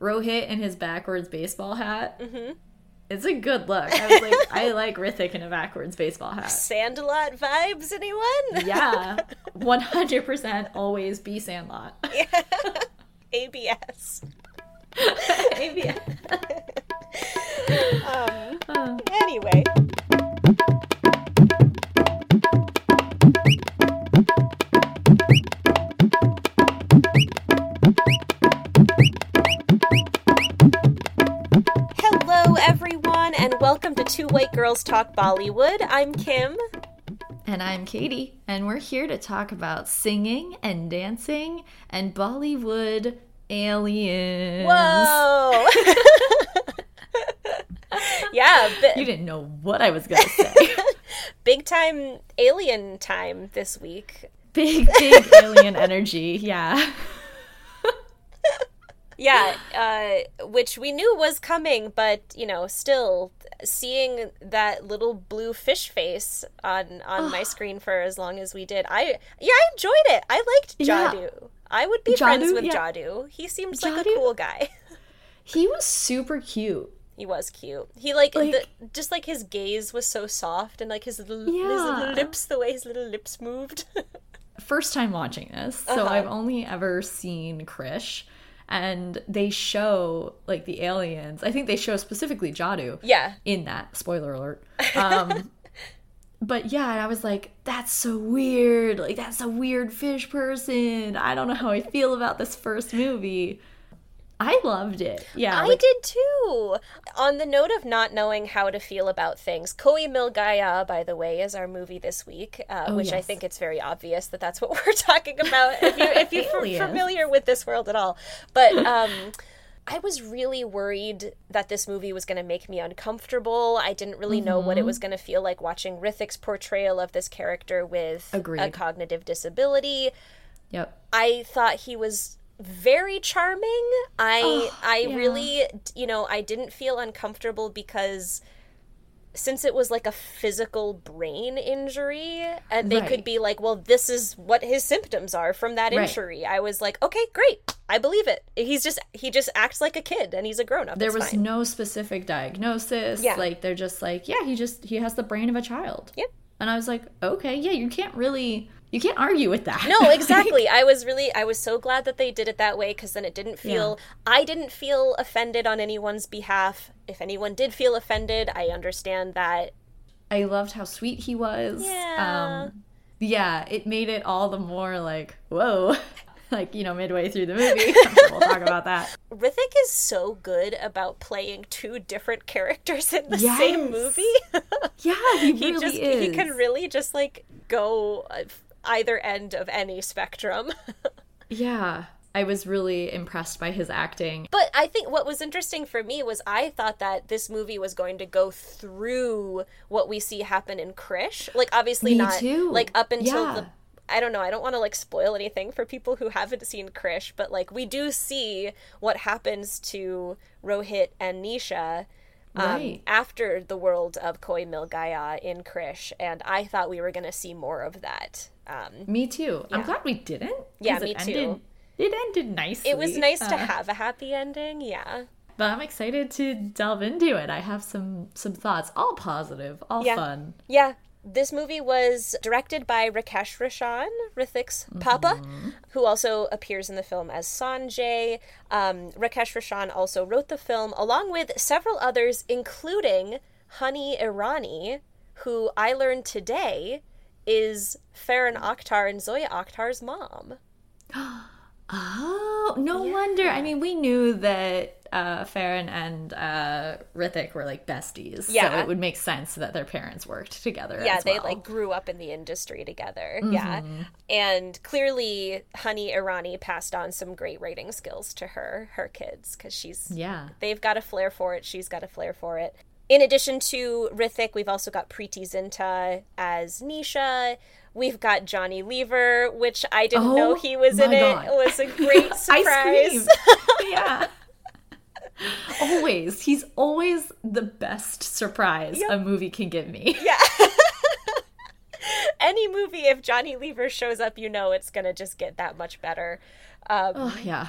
Rohit in his backwards baseball hat. Mm-hmm. It's a good look. I was like, I like Hrithik in a backwards baseball hat. Sandlot vibes, anyone? Yeah, one hundred percent. Always be Sandlot. ABS. ABS. Um, anyway. To Two White Girls Talk Bollywood. I'm Kim. And I'm Katie, and we're here to talk about singing and dancing and Bollywood aliens. Whoa! yeah, bi- You didn't know what I was gonna say. big time alien time this week. big, big alien energy. Yeah. Yeah, uh, which we knew was coming, but you know, still seeing that little blue fish face on on my screen for as long as we did, I yeah, I enjoyed it. I liked Yeah. I would be friends with yeah. Jadu. He seems like a cool guy. He was super cute. he was cute. He like, Like- the, just like his gaze was so soft and like his little, his little lips, the way his little lips moved. First time watching this. So Uh-huh. I've only ever seen Krrish. And they show like the aliens. I think they show specifically Jadu. yeah, in that. Spoiler alert. Um but yeah i was like that's so weird. Like that's a weird fish person. I don't know how i feel about this first movie i loved it yeah I like, did too. On the note of not knowing how to feel about things, Koi Mil Gaya, by the way, is our movie this week, uh, which I Oh, think it's very obvious that that's what we're talking about if you if you're familiar with this world at all. But um, I was really worried that this movie was going to make me uncomfortable. I didn't really know what it Mm-hmm. was going to feel like watching Hrithik's portrayal of this character with a cognitive disability. yep I thought he was very charming. I Oh, I yeah. really you know, I didn't feel uncomfortable because since it was like a physical brain injury and they could be like, well, this is what his symptoms are from that Right. injury. I was like, okay, great. I believe it. He's just he just acts like a kid and he's a grown up. there It's was fine. no specific diagnosis Yeah. like they're just like yeah he just he has the brain of a child Yep. and i was like okay yeah you can't really you can't argue with that No, exactly. I was really, I was so glad that they did it that way because then it didn't feel, I didn't feel offended on anyone's behalf. If anyone did feel offended, I understand that. I loved how sweet he was. Yeah. Um, yeah, it made it all the more like, whoa. like, you know, midway through the movie. we'll talk about that. Hrithik is so good about playing two different characters in the Yes. same movie. Yeah, he, he really just, is. he can really just like go uh, either end of any spectrum. yeah. I was really impressed by his acting. But I think what was interesting for me was I thought that this movie was going to go through what we see happen in Krrish. Like obviously Me not too. like up until Yeah. the I don't know, I don't want to like spoil anything for people who haven't seen Krrish, but like we do see what happens to Rohit and Nisha um, after the world of Koi Mil Gaya in Krrish, and I thought we were going to see more of that. Um, Me too. I'm glad we didn't. Yeah, it me ended, too. It ended nicely. it was nice to Uh, have a happy ending, yeah. But I'm excited to delve into it. I have some some thoughts, all positive, all Yeah. fun. Yeah, this movie was directed by Rakesh Roshan, Hrithik's papa, who also appears in the film as Sanjay. Um, Rakesh Roshan also wrote the film along with several others, including Honey Irani, who I learned today is Farhan Akhtar and Zoya Akhtar's mom. Oh, no wonder. I mean, we knew that uh, Farhan and uh, Hrithik were like besties. Yeah. So Yeah. it would make sense that their parents worked together. Yeah, they well. like grew up in the industry together. Yeah. And clearly Honey Irani passed on some great writing skills to her her kids cuz she's Yeah. they've got a flair for it, she's got a flair for it. In addition to Hrithik, we've also got Preity Zinta as Nisha. We've got Johnny Lever, which I didn't Oh know he was in my it. It was a great surprise. yeah. always. He's always the best surprise a movie can give me. yeah. Any movie, if Johnny Lever shows up, you know it's gonna just get that much better. Um, Oh, yeah.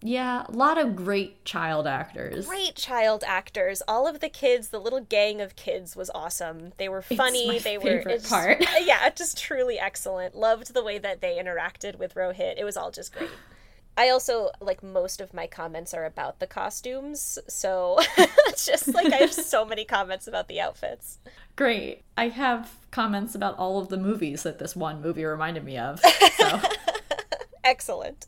Yeah, a lot of great child actors. Great child actors. All of the kids, the little gang of kids was awesome. They were funny. my they were part. yeah, just truly excellent. Loved the way that they interacted with Rohit. It was all just great. I also like most of my comments are about the costumes, so it's just like I have so many comments about the outfits. Great. I have comments about all of the movies that this one movie reminded me of. So, Excellent.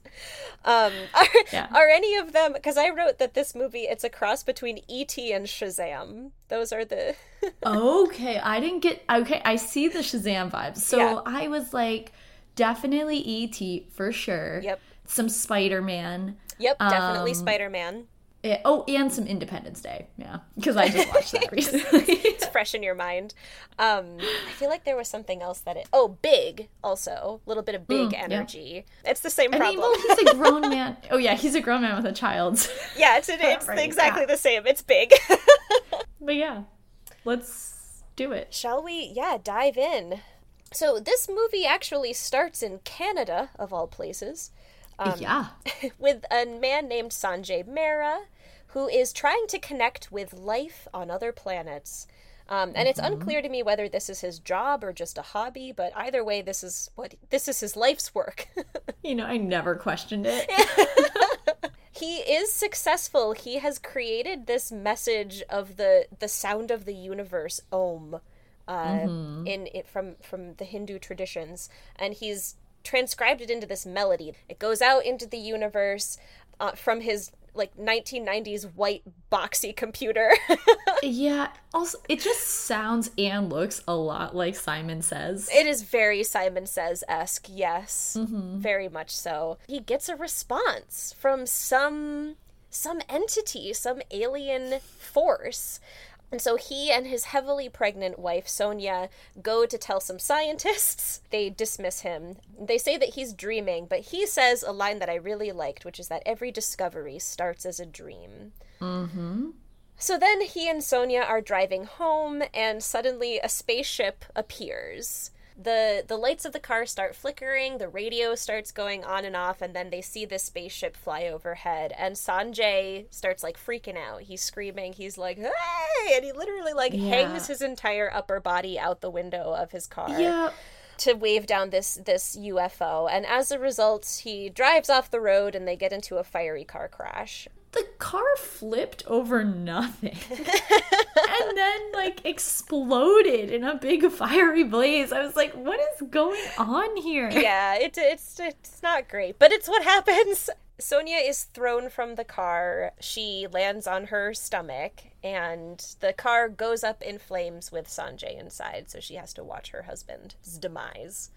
Um, are, Yeah. are any of them? Because I wrote that this movie it's a cross between E.T. and Shazam. Those are the okay, I didn't get. Okay, I see the Shazam vibes. So Yeah. I was like, definitely E.T. for sure. Yep. Some Spider Man. yep, definitely Um, Spider Man. Oh, and some Independence Day. Yeah, because I just watched that recently. It's fresh in your mind. Um, I feel like there was something else that it. Oh, big also, a little bit of big Mm, yeah. energy. It's the same I problem. mean, well, he's a grown man. Oh yeah, he's a grown man with a child. yeah, it's it's Right, exactly yeah. the same. It's big. but yeah, let's do it. Shall we? Yeah, dive in. So this movie actually starts in Canada, of all places. Um, yeah. with a man named Sanjay Mehra, who is trying to connect with life on other planets. Um, and it's unclear to me whether this is his job or just a hobby, but either way, this is what this is his life's work. You know, I never questioned it. he is successful. He has created this message of the the sound of the universe, Om, uh, in it from from the Hindu traditions, and he's transcribed it into this melody. It goes out into the universe uh, from his like 1990s white boxy computer. Yeah. Also, it just sounds and looks a lot like Simon Says. it is very Simon Says esque, yes, very much so. He gets a response from some some entity, some alien force. And so he and his heavily pregnant wife, Sonia, go to tell some scientists. They dismiss him. They say that he's dreaming, but he says a line that I really liked, which is that every discovery starts as a dream. Mm-hmm. So then he and Sonia are driving home, and suddenly a spaceship appears. The, the lights of the car start flickering, the radio starts going on and off, and then they see this spaceship fly overhead. And Sanjay starts like freaking out. He's screaming, he's like, hey! And he literally like Yeah. hangs his entire upper body out the window of his car Yeah. to wave down this this UFO. And as a result, he drives off the road and they get into a fiery car crash. The car flipped over nothing. and then, like, exploded in a big fiery blaze. I was like, what is going on here? yeah, it, it's it's not great, but it's what happens. Sonia is thrown from the car. She lands on her stomach, and the car goes up in flames with Sanjay inside. So she has to watch her husband's demise.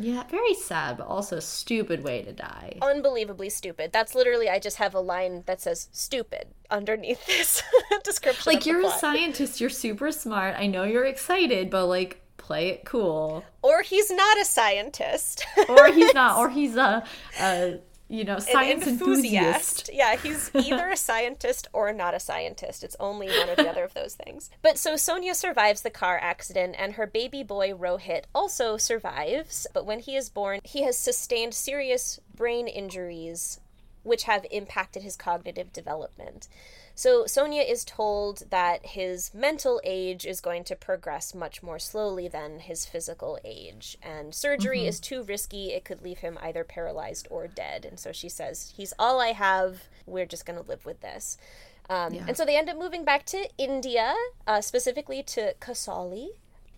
Yeah, very sad, but also stupid way to die. Unbelievably stupid. That's literally. I just have a line that says "stupid" underneath this description. Like, you're a scientist, you're super smart. I know you're excited, but, like, play it cool. or he's not a scientist. Or he's not, or he's a, a you know, An science enthusiast. Yeah, he's either a scientist or not a scientist. It's only one or the other of those things. But so Sonia survives the car accident, and her baby boy Rohit also survives. But when he is born, he has sustained serious brain injuries, which have impacted his cognitive development. So Sonia is told that his mental age is going to progress much more slowly than his physical age, and surgery is too risky. It could leave him either paralyzed or dead. And so she says, "He's all I have. We're just going to live with this." Um, Yeah. And so they end up moving back to India, uh, specifically to Kasauli.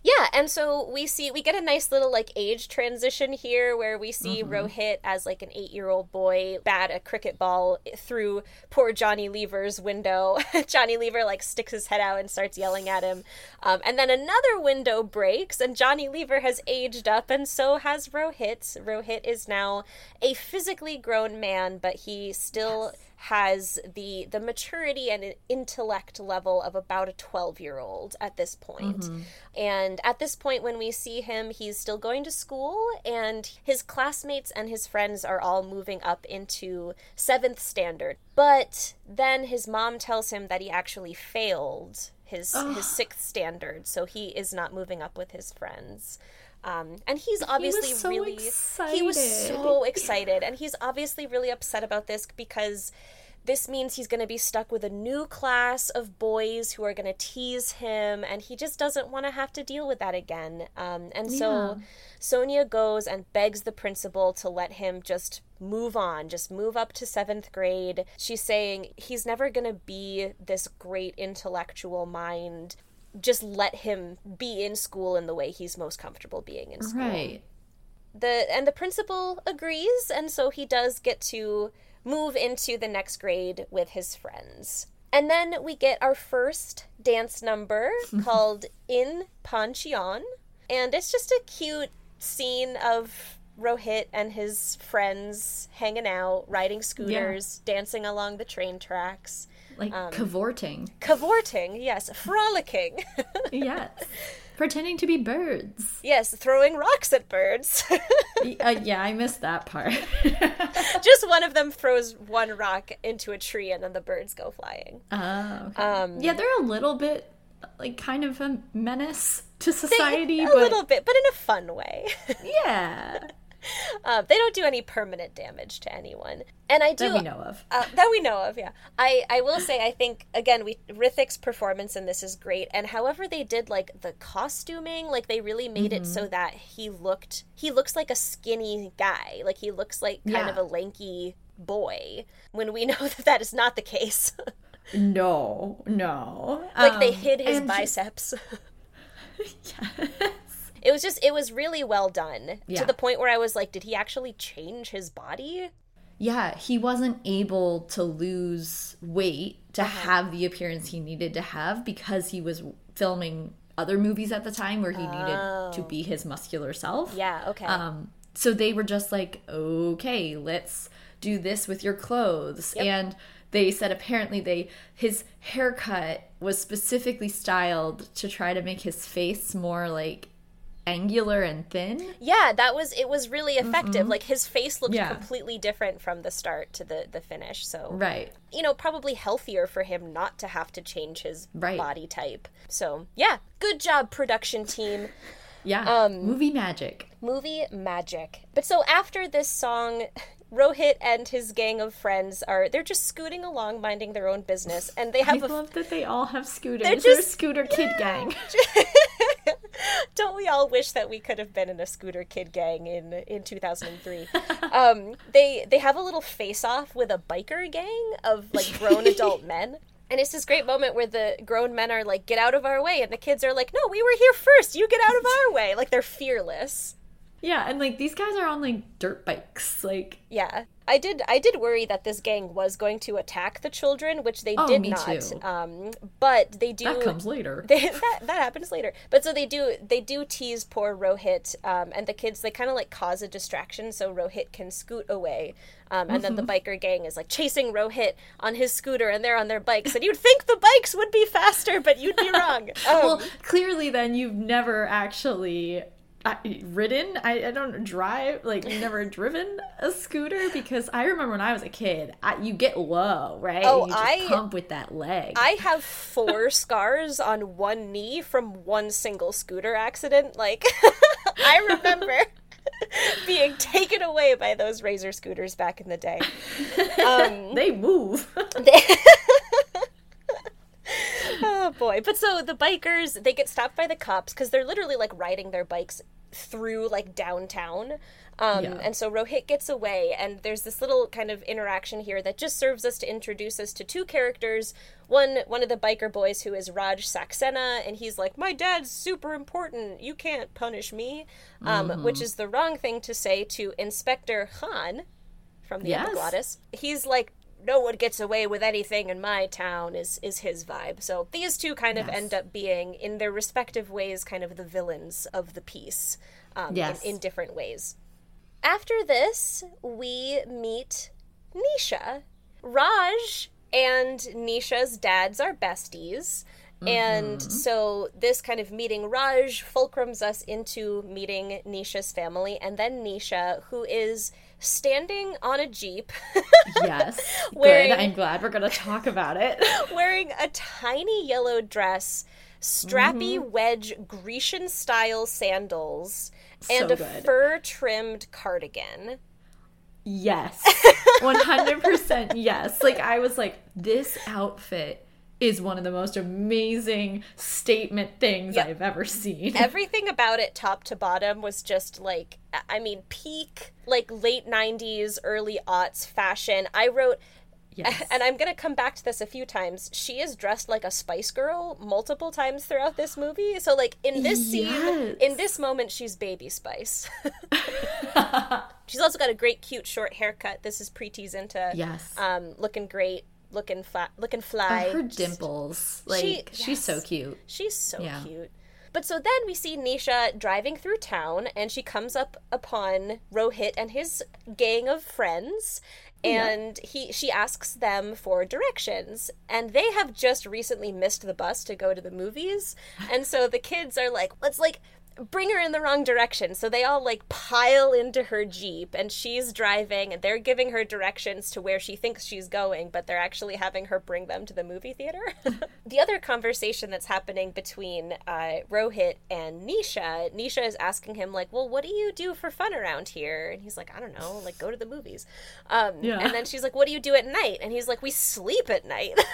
Yeah, and so we see we get a nice little like age transition here where we see Rohit as like an 8-year-old boy bat a cricket ball through poor Johnny Lever's window. Johnny Lever like sticks his head out and starts yelling at him. Um, and then another window breaks and Johnny Lever has aged up and so has Rohit. Rohit is now a physically grown man, but he still has the the maturity and intellect level of about a 12 year old at this point. Mm-hmm. And at this point when we see him, he's still going to school and his classmates and his friends are all moving up into 7th standard. But then his mom tells him that he actually failed his his 6th standard, so he is not moving up with his friends. Um, and he's obviously so really he was excited. so excited, and he's obviously really upset about this because this means he's going to be stuck with a new class of boys who are going to tease him, and he just doesn't want to have to deal with that again. Um, and so Yeah. Sonia goes and begs the principal to let him just move on, just move up to seventh grade. She's saying he's never going to be this great intellectual mind. Just let him be in school in the way he's most comfortable being in school. Right. the and the principal agrees and so he does get to move into the next grade with his friends. And then we get our first dance number called in Panchhiyon and it's just a cute scene of rohit and his friends hanging out riding scooters dancing along the train tracks Like Um, cavorting. cavorting yes frolicking yes. Pretending to be birds. yes throwing rocks at birds uh, yeah, I missed that part. just one of them throws one rock into a tree and then the birds go flying. Oh, okay. Um, yeah, they're a little bit like kind of a menace to society, a but little bit, but in a fun way. yeah, uh, they don't do any permanent damage to anyone, and I do. that we know of. Uh, that we know of, yeah. I, I will say, I think again, we Hrithik's performance in this is great, and however they did like the costuming, like they really made it Mm-hmm. so that he looked he looks like a skinny guy, like he looks like kind Yeah. of a lanky boy. When we know that that is not the case, No, no. like they Um, hid his and just- biceps. Yes. It was just it was really well done Yeah. to the point where I was like, did he actually change his body? Yeah, he wasn't able to lose weight to Uh-huh. have the appearance he needed to have because he was filming other movies at the time where he needed to be his muscular self. Oh. Yeah, okay. Um, so they were just like, okay, let's do this with your clothes. And they said apparently they his haircut was specifically styled to try to make his face more like angular and thin. yeah, that was it was really effective. Like his face looked Yeah. completely different from the start to the the finish. So Right. you know, probably healthier for him not to have to change his Right. body type. So yeah, good job, production team. Yeah. Um, Movie magic. Movie magic. But so after this song, Rohit and his gang of friends are they're just scooting along, minding their own business, and they have a love that they all have scooters. They're They're, just- scooter kid gang. Don't we all wish that we could have been in a scooter kid gang in in 2003? um, they they have a little face off with a biker gang of like grown adult men. And it's this great moment where the grown men are like, "Get out of our way," and the kids are like, "No, we were here first. You get out of our way." Like they're fearless. Yeah, and like these guys are on like dirt bikes. Like Yeah, I did. I did worry that this gang was going to attack the children, which they Oh, did me not. too. Um, but they do. that comes later. they, that that happens later. But so they do they do tease poor Rohit, um, and the kids they kind of like cause a distraction so Rohit can scoot away, um, and then the biker gang is like chasing Rohit on his scooter, and they're on their bikes, and you'd think the bikes would be faster, but you'd be wrong. Um, well, clearly then you've never actually uh, ridden. I, I don't drive. Like never driven a scooter because I remember when I was a kid, I, you get low, right? Oh, you just I- pump with that leg. I have four scars on one knee from one single scooter accident. Like, I remember being taken away by those razor scooters back in the day. Um, they move. Oh boy! But so the bikers they get stopped by the cops because they're literally like riding their bikes through like downtown. Um, Yeah. And so Rohit gets away, and there's this little kind of interaction here that just serves us to introduce us to two characters. One, one of the biker boys who is Raj Saxena, and he's like, "My dad's super important. You can't punish me," um, which is the wrong thing to say to Inspector Khan from the Yes. He's like, no one gets away with anything in my town is is his vibe. So these two kind of Yes. end up being, in their respective ways, kind of the villains of the piece, um, Yes. in, in different ways. After this, we meet Nisha. Raj and Nisha's dads are besties. And so this kind of meeting Raj fulcrums us into meeting Nisha's family and then Nisha, who is standing on a Jeep. yes. Wearing- Good. I'm glad we're going to talk about it. wearing a tiny yellow dress, strappy Mm-hmm. wedge Grecian style sandals, and So a good. fur trimmed cardigan. Yes. 100% yes. Like, I was like, this outfit is one of the most amazing statement things Yep. I've ever seen. Everything about it, top to bottom, was just like, I mean, peak, like late 90s, early aughts fashion. I wrote, yes. and I'm gonna come back to this a few times. She is dressed like a Spice Girl multiple times throughout this movie. So, like in this scene, in this moment, she's Baby Spice. she's also got a great, cute, short haircut. This is Preity Zinta. yes. Um, looking great, looking flat, looking uh, fly. her dimples. Like, She- she's so cute. She's so Yeah. cute. But so then we see Nisha driving through town and she comes up upon Rohit and his gang of friends oh, and he she asks them for directions and they have just recently missed the bus to go to the movies and so the kids are like let's like bring her in the wrong direction. So they all like pile into her jeep and she's driving and they're giving her directions to where she thinks she's going but they're actually having her bring them to the movie theater. The other conversation that's happening between uh, rohit and nisha nisha is asking him like well what do you do for fun around here? And he's like i don't know like go to the movies. Um, Yeah. and then she's like what do you do at night? And he's like we sleep at night.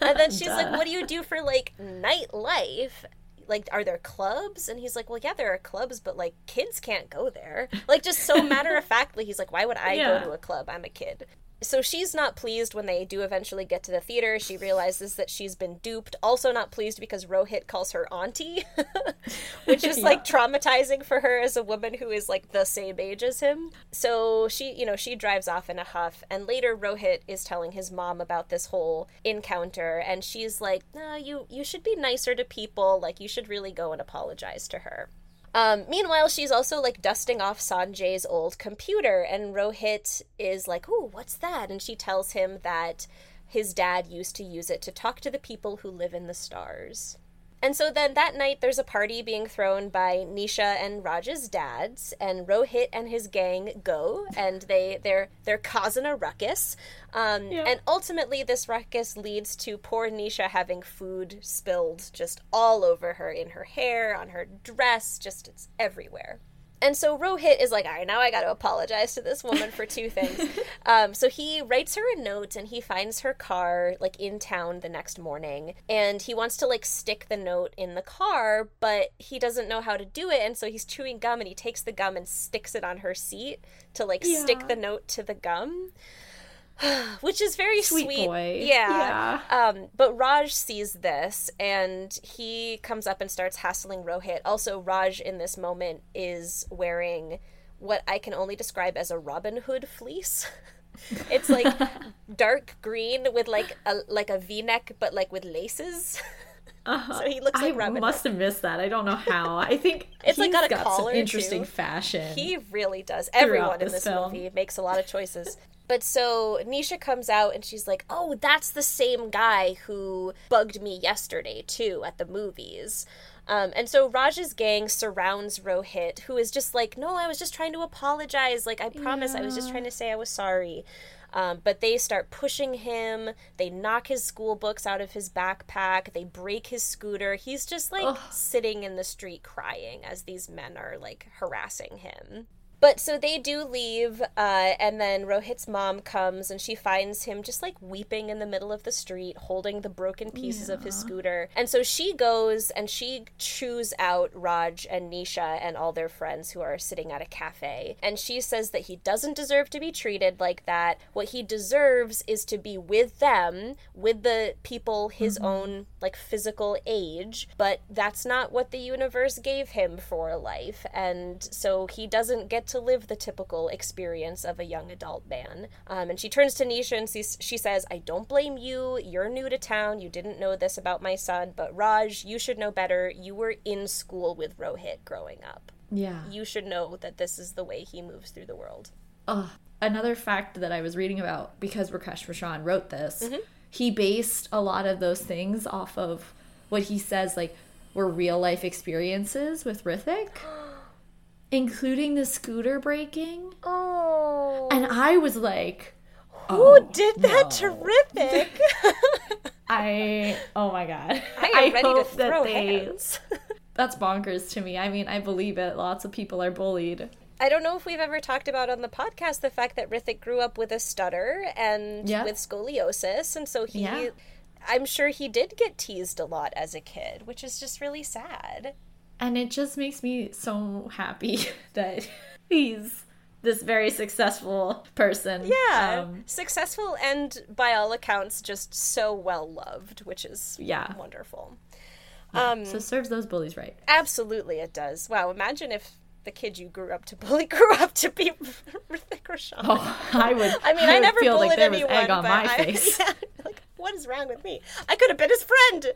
And then she's like what do you do for like nightlife like are there clubs? And he's like well yeah there are clubs but like kids can't go there. Like just so matter of factly he's like why would i Yeah. go to a club? I'm a kid so she's not pleased when they do eventually get to the theater. She realizes that she's been duped. Also not pleased because rohit calls her auntie which is like traumatizing for her as a woman who is like the same age as him. So she you know she drives off in a huff and later rohit is telling his mom about this whole encounter and she's like no you you should be nicer to people. Like you should really go and apologize to her um, meanwhile, she's also like dusting off Sanjay's old computer, and Rohit is like, "Ooh, what's that?" And she tells him that his dad used to use it to talk to the people who live in the stars. And so then that night, there's a party being thrown by Nisha and Raj's dads, and Rohit and his gang go, and they they're they're causing a ruckus. Um, Yeah. And ultimately, this ruckus leads to poor Nisha having food spilled just all over her, in her hair, on her dress, just it's everywhere. And so Rohit is like, all right, now I got to apologize to this woman for two things. um, so he writes her a note and he finds her car like in town the next morning. And he wants to like stick the note in the car, but he doesn't know how to do it. And so he's chewing gum and he takes the gum and sticks it on her seat to like stick the note to the gum. Which is very Sweet sweet. boy. Yeah. Yeah. Um, but Raj sees this and he comes up and starts hassling Rohit. Also, Raj in this moment is wearing what I can only describe as a Robin Hood fleece. it's like dark green with like a like a V-neck, but like with laces. Uh-huh. So he looks like I Robin must have missed that. I don't know how. I think It's, like, got a got collar, some interesting too. fashion. He really does. Everyone in this this film. movie makes a lot of choices. But so Nisha comes out and she's like, "Oh, that's the same guy who bugged me yesterday too at the movies." Um, and so Raj's gang surrounds Rohit, who is just like, "No, I was just trying to apologize. Like, I promise, I was just trying to say I was sorry." Um, but they start pushing him. They knock his school books out of his backpack. They break his scooter. He's just like Ugh. sitting in the street crying as these men are like harassing him. But so they do leave, uh, and then Rohit's mom comes and she finds him just like weeping in the middle of the street, holding the broken pieces of his scooter. And so she goes and she chews out Raj and Nisha and all their friends who are sitting at a cafe. And she says that he doesn't deserve to be treated like that. What he deserves is to be with them, with the people his own like physical age. But that's not what the universe gave him for life. And so he doesn't get to live the typical experience of a young adult man. Um, and she turns to Nisha and she, she says, I don't blame you. You're new to town. You didn't know this about my son. But Raj, you should know better. You were in school with Rohit growing up. yeah. You should know that this is the way he moves through the world. Ugh. Another fact that I was reading about because Rakesh Roshan wrote this, Mm-hmm. he based a lot of those things off of what he says like were real life experiences with Hrithik, including the scooter breaking. Oh. And I was like, Who oh, did that to no. Hrithik? I oh my god. I am ready to hope that throw they- hands. That's bonkers to me. I mean, I believe it. Lots of people are bullied. I don't know if we've ever talked about on the podcast the fact that Hrithik grew up with a stutter and Yeah. with scoliosis, and so he, Yeah. I'm sure he did get teased a lot as a kid, which is just really sad. And it just makes me so happy that he's this very successful person. Yeah, Um, successful and by all accounts just so well loved, which is Yeah. wonderful. Um, so serves those bullies right. absolutely, it does. Wow, imagine if the kid you grew up to bully grew up to be Hrithik Roshan. Oh, I would. I mean, I, would never feel bullied like there anyone, was egg on but my I, face. yeah, like what is wrong with me? I could have been his friend.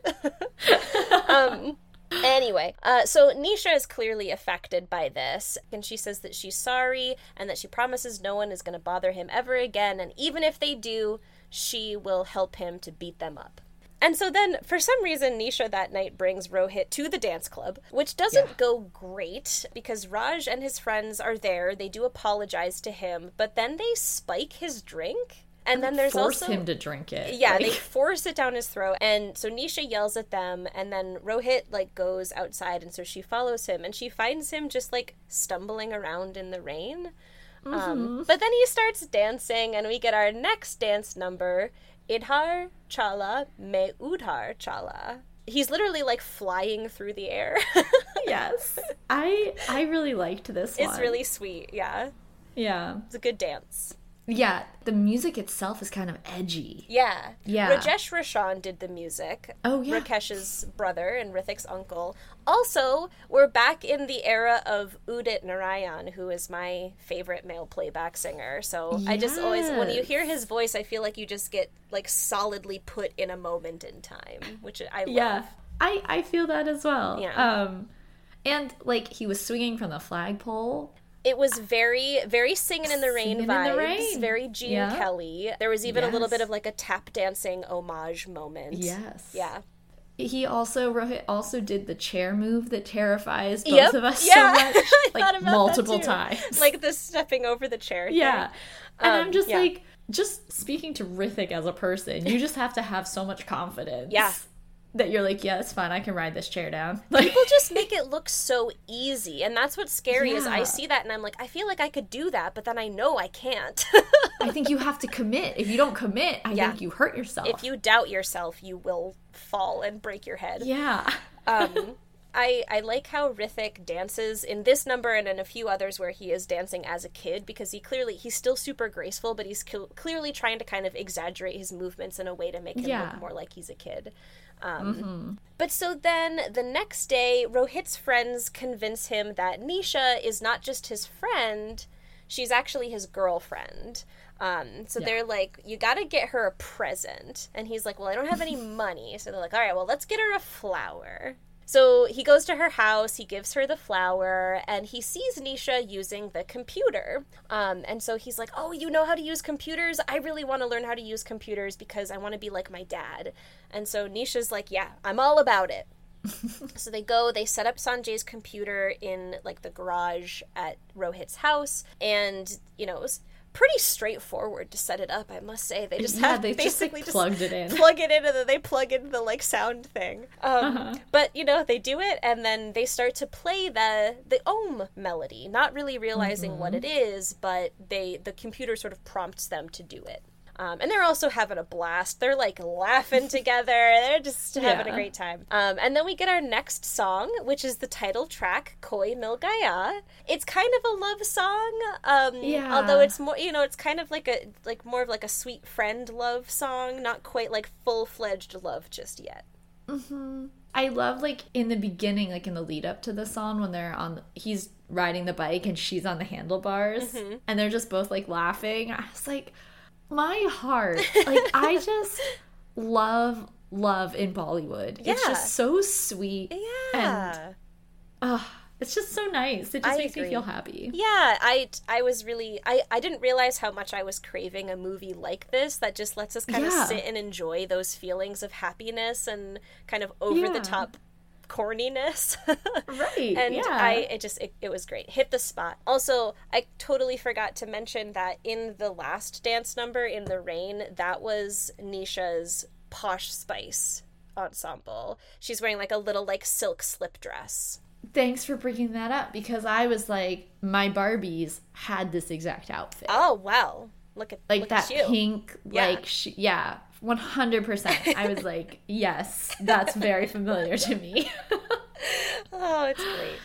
um. Anyway, uh, so Nisha is clearly affected by this, and she says that she's sorry and that she promises no one is going to bother him ever again, and even if they do, she will help him to beat them up. And so then, for some reason, Nisha that night brings Rohit to the dance club, which doesn't Yeah. go great because Raj and his friends are there. They do apologize to him, but then they spike his drink. And then there's Force also him to drink it. yeah, Like, they force it down his throat, and so Nisha yells at them, and then Rohit like goes outside, and so she follows him, and she finds him just like stumbling around in the rain. Mm-hmm. Um, but then he starts dancing, and we get our next dance number, Idhar Chala Me Udhar Chala. He's literally like flying through the air. yes, I I really liked this one. it's really sweet. Yeah, yeah it's a good dance. Yeah. The music itself is kind of edgy. Yeah. Yeah. Rajesh Roshan did the music. Oh, yeah. Rakesh's brother and Hrithik's uncle. Also, we're back in the era of Udit Narayan, who is my favorite male playback singer. So I just always, when you hear his voice, I feel like you just get like solidly put in a moment in time, which I love. Yeah, I I feel that as well. Yeah. Um, and like he was swinging from the flagpole. It was very, very singing in the rain Singing in the vibes. Rain. Very Gene Yeah. Kelly. There was even a little bit of like a tap dancing homage moment. Yes. Yeah. He also Rohit also did the chair move that terrifies both Yep. of us Yeah. so much, like multiple times. Like the stepping over the chair. yeah, thing. and Um, I'm just yeah. like, just speaking to Hrithik as a person, you just have to have so much confidence. Yeah. That you're like, yeah, it's fine. I can ride this chair down. Like, People just make it look so easy, and that's what's scary. Is I see that and I'm like, I feel like I could do that, but then I know I can't. I think you have to commit. If you don't commit, I Yeah. think you hurt yourself. if you doubt yourself, you will fall and break your head. yeah. um, I I like how Hrithik dances in this number and in a few others where he is dancing as a kid because he clearly he's still super graceful, but he's cl- clearly trying to kind of exaggerate his movements in a way to make him Yeah. look more like he's a kid. Um, But so then the next day, Rohit's friends convince him that Nisha is not just his friend, she's actually his girlfriend. Um, so Yeah. they're like, you got to get her a present. And he's like, well, I don't have any money. So they're like, all right, well, let's get her a flower. So he goes to her house, he gives her the flower, and he sees Nisha using the computer. Um, and so he's like, Oh, you know how to use computers? I really want to learn how to use computers because I want to be like my dad. And so Nisha's like, Yeah, I'm all about it. so they go, they set up Sanjay's computer in like the garage at Rohit's house, and you know, it was pretty straightforward to set it up, I must say. They just Yeah, have they just, like, basically plugged it in. plug it in and then they plug in the like sound thing. Um, Uh-huh. But you know, they do it and then they start to play the the Om melody, not really realizing what Mm-hmm. it is, but they the computer sort of prompts them to do it. Um, and they're also having a blast. They're like laughing together. They're just having a great time. Um, and then we get our next song, which is the title track, Koi Mil Gaya. It's kind of a love song. Um, Yeah. Although it's more, you know, it's kind of like a like more of like a sweet friend love song, not quite like full fledged love just yet. I love like in the beginning, like in the lead up to the song when they're on, he's riding the bike and she's on the handlebars, Mm-hmm. and they're just both like laughing. I was like, my heart, like I just love love in Bollywood. It's just so sweet. Yeah. And Ah, it's just so nice. It just I makes agree. me feel happy. Yeah, I I was really I I didn't realize how much I was craving a movie like this that just lets us kind Yeah. of sit and enjoy those feelings of happiness and kind of over the top corniness. right. and yeah. I it just it, it was great. Hit the spot. Also, I totally forgot to mention that in the last dance number in the rain, that was Nisha's posh spice ensemble. She's wearing like a little like silk slip dress. Thanks for bringing that up because I was like, my Barbies had this exact outfit. Oh wow. Look at like look that at you. pink, Yeah. like, sh- yeah, 100%. I was like, yes, that's very familiar to me. Oh, it's great.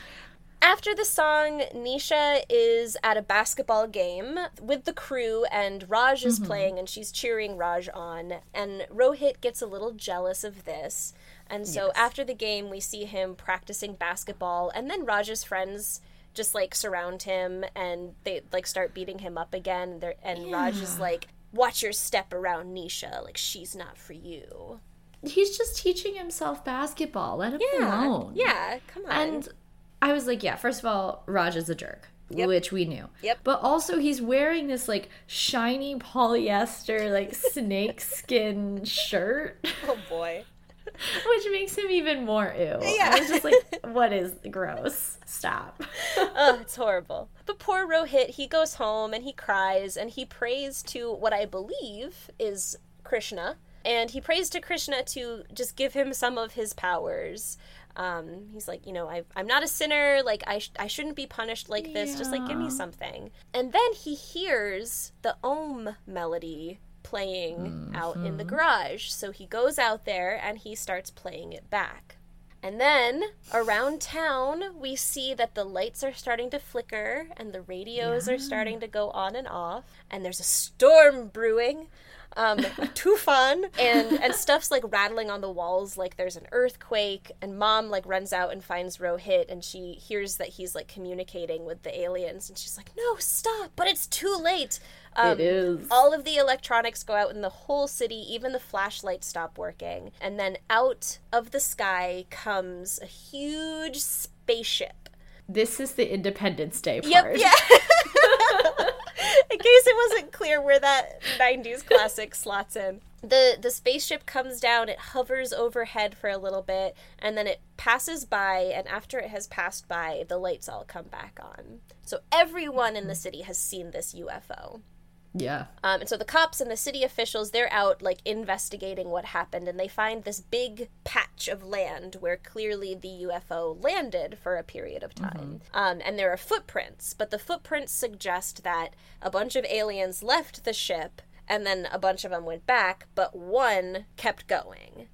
After the song, Nisha is at a basketball game with the crew, and Raj is mm-hmm. playing, and she's cheering Raj on. And Rohit gets a little jealous of this. And so Yes. after the game, we see him practicing basketball, and then Raj's friends just like surround him and they like start beating him up again. They're, and Raj is like, Watch your step around Nisha, like she's not for you. He's just teaching himself basketball. Let him Yeah. alone. Yeah, come on. And I was like, yeah, first of all, Raj is a jerk. Yep. Which we knew. Yep. But also, he's wearing this like shiny polyester, like snake skin shirt, oh boy. which makes him even more ew. Yeah. I was just like, what is gross? Stop. oh, it's horrible. But poor Rohit, he goes home and he cries and he prays to what I believe is Krishna. And he prays to Krishna to just give him some of his powers. Um, he's like, you know, I, I'm not a sinner. Like, I, sh- I shouldn't be punished like this. Just like, give me something. And then he hears the Om melody playing mm-hmm. out in the garage. So he goes out there and he starts playing it back. And then around town, we see that the lights are starting to flicker and the radios are starting to go on and off, and there's a storm brewing. Um, a tufan and and stuff's like rattling on the walls like there's an earthquake and mom like runs out and finds Rohit and she hears that he's like communicating with the aliens and she's like no stop but it's too late um, it is. all of the electronics go out in the whole city, even the flashlights stop working. And then out of the sky comes a huge spaceship. This is the Independence Day part. Yep, yeah. in case it wasn't clear where that 90s classic slots in. The the spaceship comes down, it hovers overhead for a little bit, and then it passes by, and after it has passed by, the lights all come back on. So everyone in the mm-hmm. city has seen this UFO. Yeah. Um, and so the cops and the city officials, they're out like investigating what happened, and they find this big patch of land where clearly the UFO landed for a period of time. Um, and there are footprints, but the footprints suggest that a bunch of aliens left the ship, and then a bunch of them went back, but one kept going.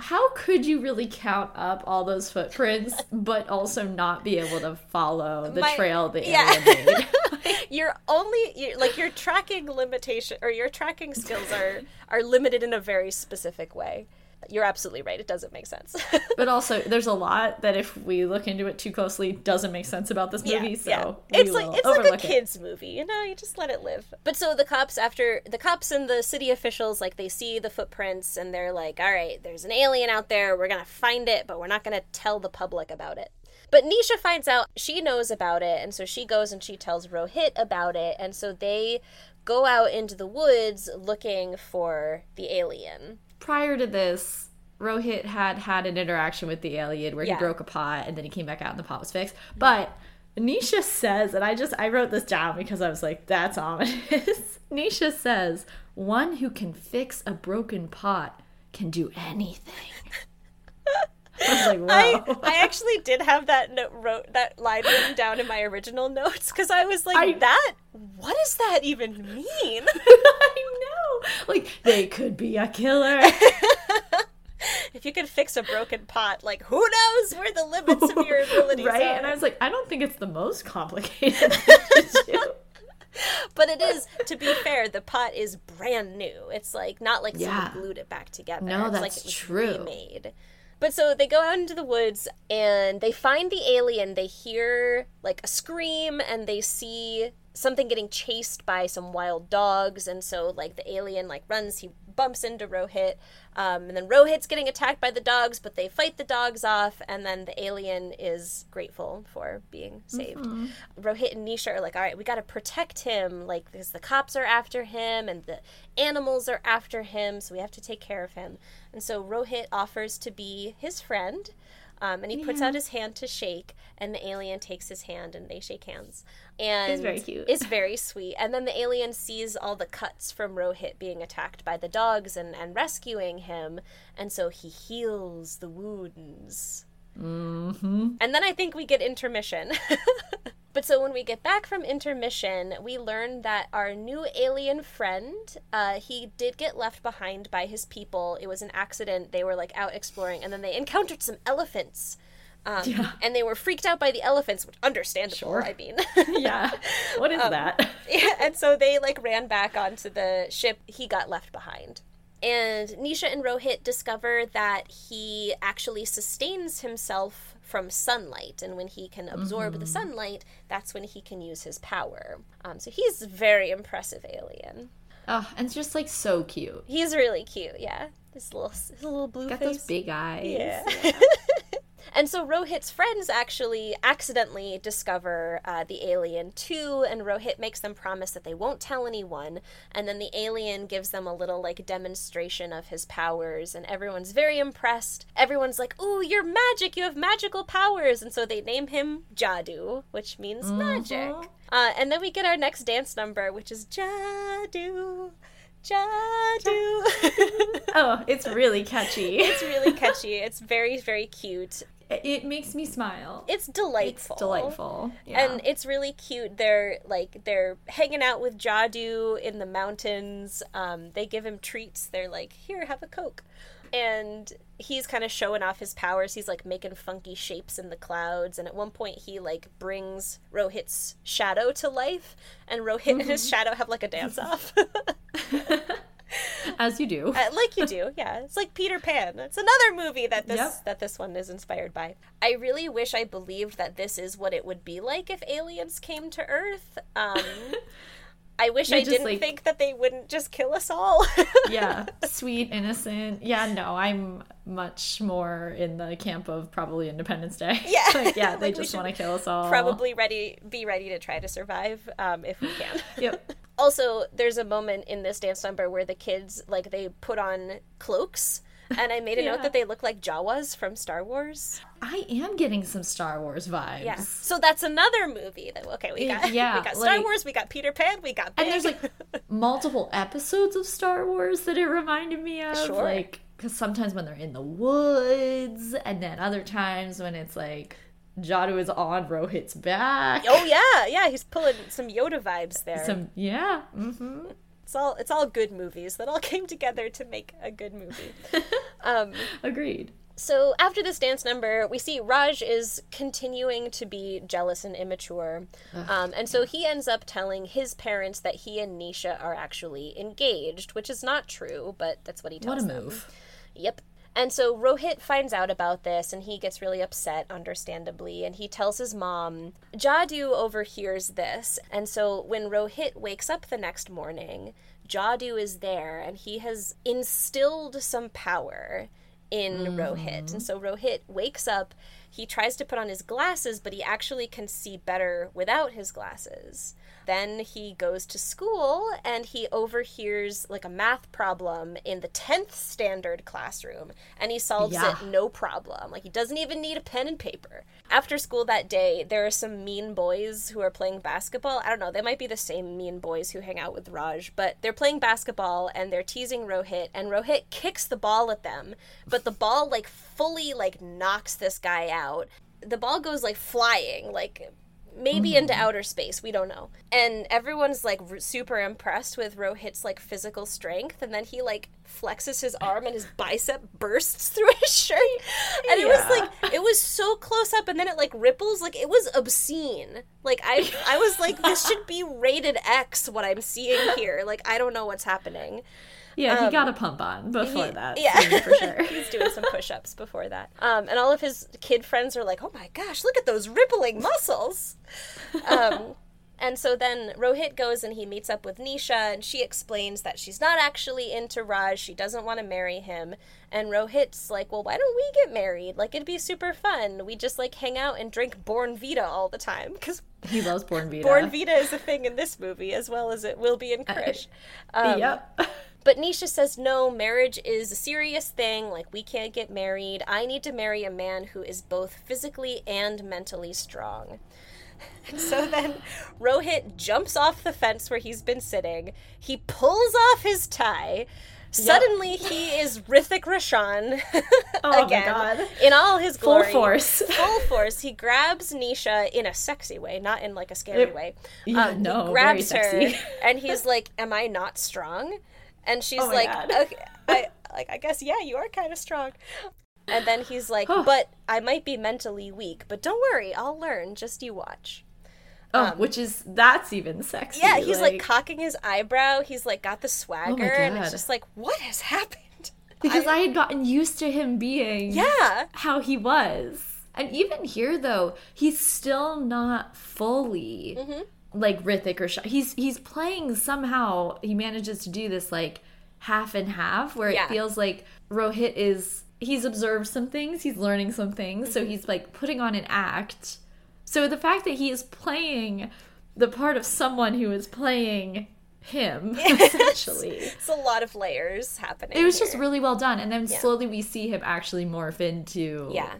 How could you really count up all those footprints, but also not be able to follow the My- trail the yeah. alien made? You're only you're, like your tracking limitation or your tracking skills are are limited in a very specific way. You're absolutely right. It doesn't make sense. but also, there's a lot that if we look into it too closely, doesn't make sense about this movie. so we it's like it's like a overlook it. kids movie, you know. You just let it live. But so the cops, after the cops and the city officials, like they see the footprints and they're like, "All right, there's an alien out there. We're gonna find it, but we're not gonna tell the public about it." But Nisha finds out she knows about it, and so she goes and she tells Rohit about it, and so they go out into the woods looking for the alien. Prior to this, Rohit had had an interaction with the alien where Yeah. he broke a pot and then he came back out and the pot was fixed. But Nisha says, and I just I wrote this down because I was like, that's ominous. Nisha says, one who can fix a broken pot can do anything. I like, I. I actually did have that note wrote that line written down in my original notes because I was like, I- that what does that even mean? I know. Like they could be a killer. if you could fix a broken pot, like who knows where the limits of your abilities right? are? And I was like, I don't think it's the most complicated thing to do. but it is, to be fair, the pot is brand new. It's like not like Yeah. someone glued it back together. No, it's like that's it was true. remade. But so they go out into the woods and they find the alien. They hear like a scream and they see something getting chased by some wild dogs. And so like the alien like runs, he bumps into Rohit. Um, and then Rohit's getting attacked by the dogs, but they fight the dogs off. And then the alien is grateful for being saved. Rohit and Nisha are like, all right, we got to protect him, like because the cops are after him and the animals are after him, so we have to take care of him. And so Rohit offers to be his friend. Um, and he puts out his hand to shake, and the alien takes his hand and they shake hands. And It's very cute. It's very sweet. And then the alien sees all the cuts from Rohit being attacked by the dogs and, and rescuing him. And so he heals the wounds. Mm-hmm. And then I think we get intermission. but so when we get back from intermission, we learn that our new alien friend, uh, he did get left behind by his people. It was an accident. They were like out exploring, and then they encountered some elephants. Um, Yeah. And they were freaked out by the elephants, which understandable. Sure. I mean, Yeah. What is that? yeah, and so they like ran back onto the ship. He got left behind. And Nisha and Rohit discover that he actually sustains himself from sunlight, and when he can absorb the sunlight, that's when he can use his power. Um, so he's a very impressive alien. Oh, and it's just like so cute. He's really cute, yeah. His little, his little blue Got face. those big eyes. Yeah. and so Rohit's friends actually accidentally discover uh, the alien too, and Rohit makes them promise that they won't tell anyone. And then the alien gives them a little like demonstration of his powers, and everyone's very impressed. Everyone's like, "Ooh, you're magic! You have magical powers!" And so they name him Jadu, which means magic. Uh, and then we get our next dance number, which is Jadu, Jadu. Oh, it's really catchy. It's really catchy. It's very, very cute. it makes me smile. It's delightful. It's Delightful. Yeah. And it's really cute. They're like they're hanging out with Jadu in the mountains. Um, they give him treats. They're like, "Here, have a coke." And he's kind of showing off his powers. He's like making funky shapes in the clouds. And at one point, he like brings Rohit's shadow to life. And Rohit and his shadow have like a dance off. As you do. Uh, like you do, yeah. It's like Peter Pan. It's another movie that this Yep. that this one is inspired by. I really wish I believed that this is what it would be like if aliens came to Earth. Um, I wish You're I just didn't like- think that they wouldn't just kill us all. yeah. Sweet, innocent. Yeah, no, I'm much more in the camp of probably Independence Day. Yeah. like, yeah, they Like, we just want to kill us all. Probably ready, be ready to try to survive um, if we can. Yep. also, there's a moment in this dance number where the kids like they put on cloaks. And I made a Yeah. note that they look like Jawas from Star Wars. I am getting some Star Wars vibes. Yeah. So that's another movie that okay, we got Yeah, we got Star like- Wars, we got Peter Pan, we got Big. And there's like multiple episodes of Star Wars that it reminded me of. Sure. Like, because sometimes when they're in the woods, and then other times when it's like Jadu is on Rohit's back. Oh yeah, yeah, he's pulling some Yoda vibes there. Some, yeah. hmm It's all it's all good movies that all came together to make a good movie. um, Agreed. so after this dance number, we see Raj is continuing to be jealous and immature, um, and so he ends up telling his parents that he and Nisha are actually engaged, which is not true, but that's what he tells them. What a them. move. Yep. And so Rohit finds out about this and he gets really upset, understandably, and he tells his mom. Jadu overhears this, and so when Rohit wakes up the next morning, Jadu is there and he has instilled some power in mm-hmm. Rohit. And so Rohit wakes up, he tries to put on his glasses, but he actually can see better without his glasses. Then he goes to school and he overhears like a math problem in the 10th standard classroom and he solves Yeah. it no problem. Like he doesn't even need a pen and paper. After school that day, there are some mean boys who are playing basketball. I don't know, they might be the same mean boys who hang out with Raj, but they're playing basketball and they're teasing Rohit and Rohit kicks the ball at them, but the ball like fully like knocks this guy out. The ball goes like flying, like maybe mm-hmm. into outer space we don't know. And everyone's like r- super impressed with rohit's like physical strength and then he like flexes his arm and his bicep bursts through his shirt. And it was like it was so close up and then it like ripples like it was obscene. Like i i was like this should be rated x what i'm seeing here. Like i don't know what's happening Yeah, he got a pump on before He- that. yeah. for sure. He's doing some push ups before that. Um, and all of his kid friends are like, oh my gosh, look at those rippling muscles. Um, and so then Rohit goes and he meets up with Nisha, and she explains that she's not actually into Raj. She doesn't want to marry him. And Rohit's like, well, why don't we get married? Like, it'd be super fun. We just like hang out and drink Bournvita all the time. Because He loves Bournvita. Born Vita is a thing in this movie as well as it will be in Krrish. Um, yep. But Nisha says, no, marriage is a serious thing. Like, we can't get married. I need to marry a man who is both physically and mentally strong. And so then Rohit jumps off the fence where he's been sitting. He pulls off his tie. Suddenly, he is Hrithik Roshan Oh again my god. in all his glory, Full force. Full force. He grabs Nisha in a sexy way, not in like a scary way. yeah, Um, no, he very grabs her, sexy. and he's like, "Am I not strong?" And she's Oh like, "Okay, I like. I guess yeah, you are kind of strong." And then he's like, "But I might be mentally weak. But don't worry, I'll learn. Just you watch." Oh, which is that's even sexy. Um, Yeah, he's like, cocking his eyebrow. He's like got the swagger, and it's just like, what has happened? because I had gotten used to him being Yeah, how he was. And even here though, he's still not fully Mm-hmm. Like Hrithik or. He's he's playing somehow he manages to do this like half and half where Yeah. it feels like Rohit is he's observed some things, he's learning some things, Mm-hmm. so he's like putting on an act. So the fact that he is playing the part of someone who is playing him essentially it's a lot of layers happening. it was just really well done and then slowly we see him actually morph into Yeah.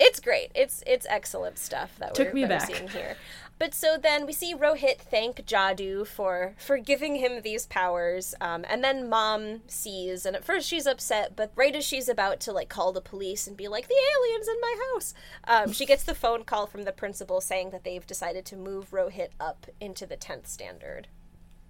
It's great. It's it's excellent stuff that Took we're, me that we're back. seeing here. But so then we see Rohit thank Jadu for for giving him these powers, um, and then Mom sees, and at first she's upset, but right as she's about to like call the police and be like, "The aliens in my house," um, she gets the phone call from the principal saying that they've decided to move Rohit up into the tenth standard.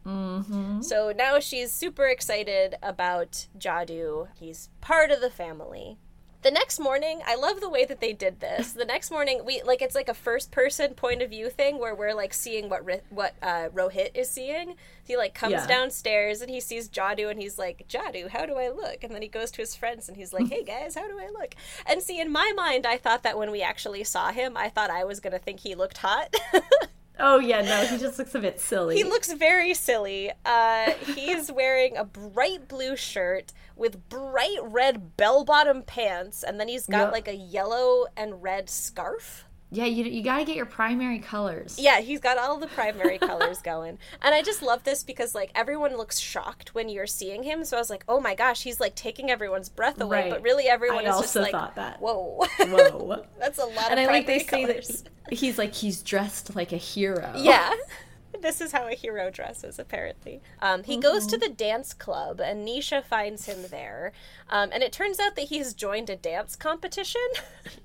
Mm-hmm. So now she's super excited about Jadu. He's part of the family. The next morning, I love the way that they did this. The next morning, we like it's like a first person point of view thing where we're like seeing what what uh, Rohit is seeing. He like comes Yeah. downstairs and he sees Jadu and he's like, "Jadu, how do I look?" And then he goes to his friends and he's like, "Hey guys, how do I look?" And see, in my mind, I thought that when we actually saw him, I thought I was gonna think he looked hot. Oh yeah, no, he just looks a bit silly. He looks very silly. Uh, he's wearing a bright blue shirt with bright red bell bottom pants, and then he's got Yep. like a yellow and red scarf. Yeah, you you gotta get your primary colors. Yeah, he's got all the primary colors going. And I just love this because like everyone looks shocked when you're seeing him. So I was like, oh my gosh, he's like taking everyone's breath away. Right. But really everyone I is just like, that. whoa. Whoa. That's a lot and I like they say colors. that he's like he's dressed like a hero. Yeah. This is how a hero dresses, apparently. Um, he goes Mm-hmm. to the dance club, and Nisha finds him there. Um, and it turns out that he's joined a dance competition.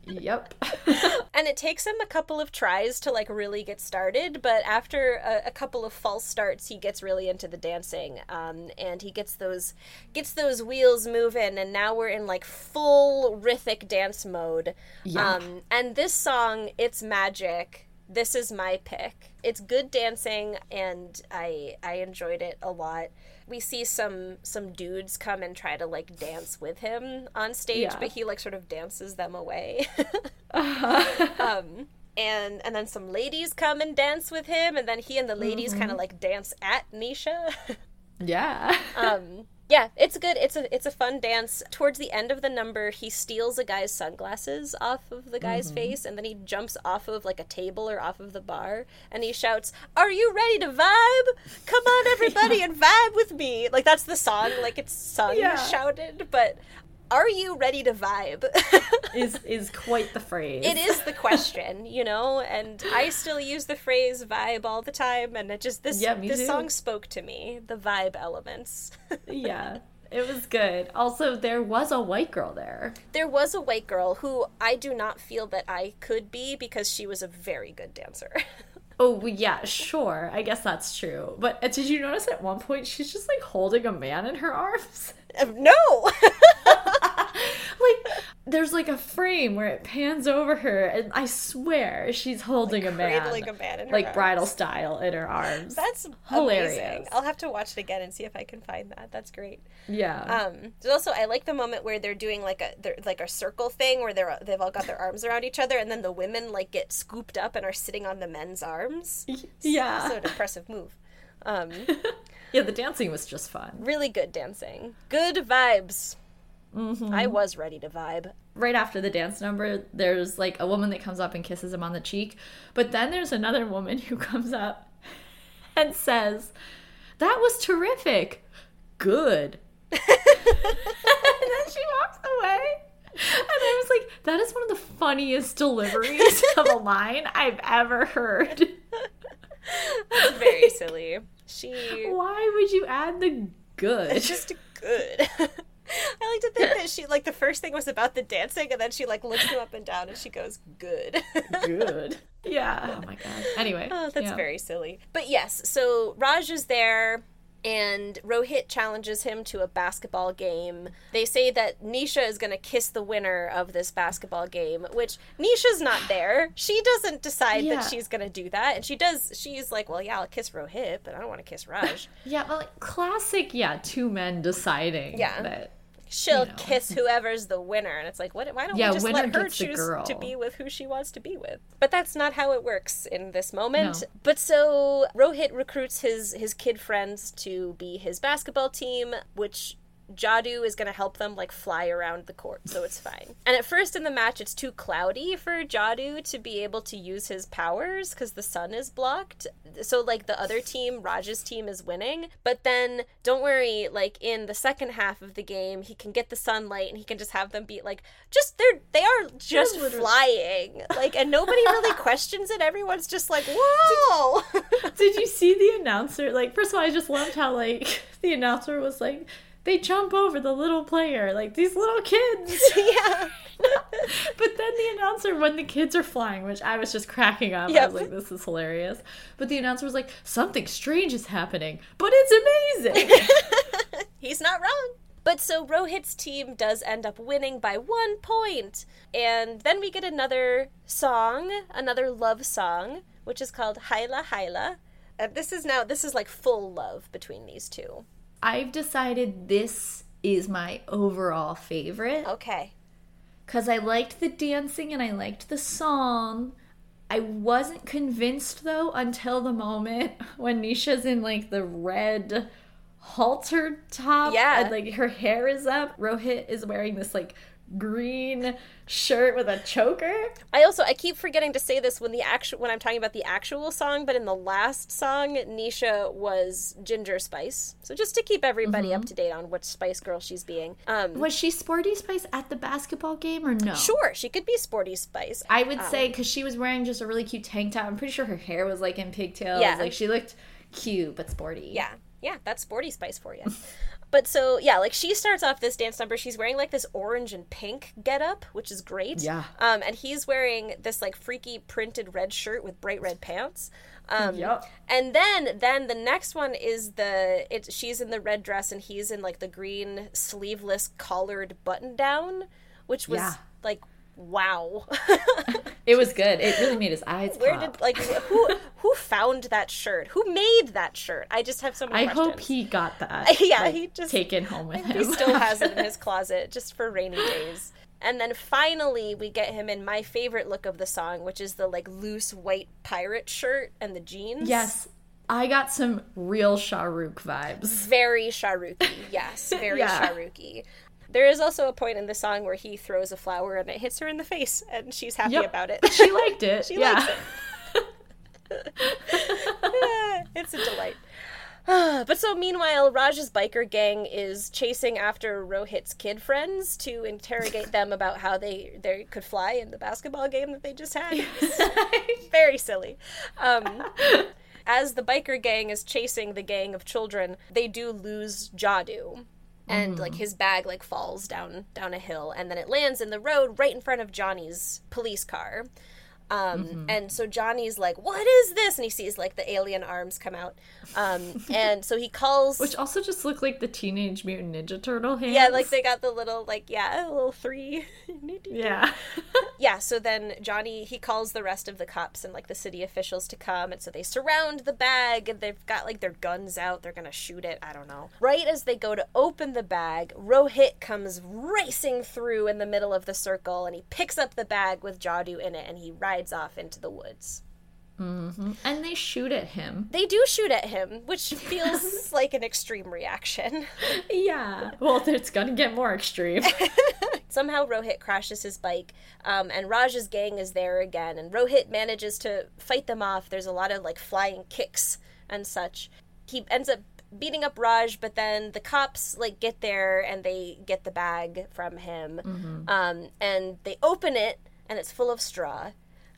Yep. and it takes him a couple of tries to, like, really get started. But after a, a couple of false starts, he gets really into the dancing. Um, and he gets those gets those wheels moving. And now we're in, like, full Rhythmic dance mode. Yeah. Um, and this song, It's Magic this is my pick. It's good dancing and I I enjoyed it a lot. We see some some dudes come and try to like dance with him on stage, Yeah. but he like sort of dances them away. Uh-huh. um and and then some ladies come and dance with him and then he and the ladies kind of like dance at Nisha. yeah. um yeah, it's good. It's a it's a fun dance. Towards the end of the number, he steals a guy's sunglasses off of the guy's mm-hmm. face, and then he jumps off of like a table or off of the bar, and he shouts, "Are you ready to vibe? Come on, everybody, and vibe with me!" Like that's the song. Like it's sung, Yeah. shouted, but are you ready to vibe? is is quite the phrase. it is the question, you know, and I still use the phrase vibe all the time, and it just this Yeah, this too. song spoke to me, the vibe elements. yeah. It was good. Also, there was a white girl there. There was a white girl who I do not feel that I could be because she was a very good dancer. Oh yeah, sure. I guess that's true. But uh, did you notice at one point she's just like holding a man in her arms? no! Like there's like a frame where it pans over her and I swear she's holding a man. a man in her like arms. bridal style in her arms. That's Hilarious. amazing. I'll have to watch it again and see if I can find that. That's great. yeah. Um, there's also I like the moment where they're doing like a they're like a circle thing where they're they've all got their arms around each other and then the women like get scooped up and are sitting on the men's arms. yeah. So an impressive move. Um, yeah, the dancing was just fun. really good dancing. Good vibes. Mm-hmm. I was ready to vibe. right after the dance number, there's like a woman that comes up and kisses him on the cheek. But then there's another woman who comes up and says, That was terrific. Good and then she walks away. And I was like, that is one of the funniest deliveries of a line I've ever heard. That's very silly. She. Why would you add the good? It's just good. I like to think that she like the first thing was about the dancing, and then she like looks him up and down, and she goes, "Good." good. Yeah. Oh my god. Anyway. Oh, that's yeah. very silly. But yes, so Raj is there and Rohit challenges him to a basketball game. They say that Nisha is going to kiss the winner of this basketball game, which Nisha's not there. She doesn't decide Yeah. that she's going to do that. And she does, she's like, well, yeah, I'll kiss Rohit, but I don't want to kiss Raj. Yeah, like classic, yeah, two men deciding Yeah. that She'll You know. kiss whoever's the winner. And it's like, what, why don't Yeah, we just let her choose to be with who she wants to be with? But that's not how it works in this moment. No. But so Rohit recruits his his kid friends to be his basketball team, which Jadu is going to help them like fly around the court, so it's fine. And at first in the match, it's too cloudy for Jadu to be able to use his powers because the sun is blocked. So like the other team, Raj's team, is winning. But then don't worry, like in the second half of the game, he can get the sunlight and he can just have them be like just they're they are just flying like, and nobody really questions it. Everyone's just like, whoa. Did you see the announcer? Like, first of all, I just loved how like the announcer was like, they jump over the little player, like these little kids. yeah. but then the announcer, when the kids are flying, which I was just cracking up, I was like, this is hilarious. But the announcer was like, something strange is happening, but it's amazing. He's not wrong. But so Rohit's team does end up winning by one point. And then we get another song, another love song, which is called Haila Haila. And this is now, this is like full love between these two. I've decided this is my overall favorite. Okay. because I liked the dancing and I liked the song. I wasn't convinced though until the moment when Nisha's in like the red halter top. Yeah. And like her hair is up. Rohit is wearing this like green shirt with a choker. I also I keep forgetting to say this when the actual when I'm talking about the actual song, but in the last song, Nisha was Ginger Spice. So just to keep everybody up to date on which Spice Girl she's being. Um Was she Sporty Spice at the basketball game or no? sure, she could be Sporty Spice. I would say because she was wearing just a really cute tank top. I'm pretty sure her hair was like in pigtails. Yeah. Like she looked cute but sporty. Yeah, yeah, that's sporty spice for you. but so yeah, like she starts off this dance number. She's wearing like this orange and pink getup, which is great. Yeah. Um, and he's wearing this like freaky printed red shirt with bright red pants. Um, Yup. And then then the next one is the it. She's in the red dress and he's in like the green sleeveless collared button down, which was Yeah. like wow. It was good. It really made his eyes Where pop. did like who who found that shirt? Who made that shirt? I just have so many I questions. hope he got that. Yeah, like, he just- taken home with him. He still has it in his closet just for rainy days. And then finally, we get him in my favorite look of the song, which is the like loose white pirate shirt and the jeans. yes, I got some real Shahrukh vibes. Very Shahrukhi. Yes, very Yeah. Shahrukhi. There is also a point in the song where he throws a flower and it hits her in the face, and she's happy Yep. about it. She liked it. She yeah. likes Yeah, it's a delight. but so meanwhile, Raj's biker gang is chasing after Rohit's kid friends to interrogate them about how they they could fly in the basketball game that they just had. Very silly. Um, as the biker gang is chasing the gang of children, they do lose Jadu. And like mm-hmm. his bag like falls down down a hill and then it lands in the road right in front of Johnny's police car. Um, And so Johnny's like, "What is this?" And he sees like the alien arms come out, um, and so he calls. Which also just look like the Teenage Mutant Ninja Turtle hands. yeah, like they got the little like yeah, a little three. Yeah. yeah. So then Johnny he calls the rest of the cops and like the city officials to come, and so they surround the bag and they've got like their guns out. They're gonna shoot it. I don't know. Right as they go to open the bag, Rohit comes racing through in the middle of the circle, and he picks up the bag with Jadu in it, and he rides off into the woods. and they shoot at him. They do shoot at him, which feels like an extreme reaction. Yeah. Well, it's gonna get more extreme. Somehow Rohit crashes his bike, um, and Raj's gang is there again, and Rohit manages to fight them off. There's a lot of like flying kicks and such. He ends up beating up Raj, but then the cops like get there and they get the bag from him, Mm-hmm. um, and they open it and it's full of straw.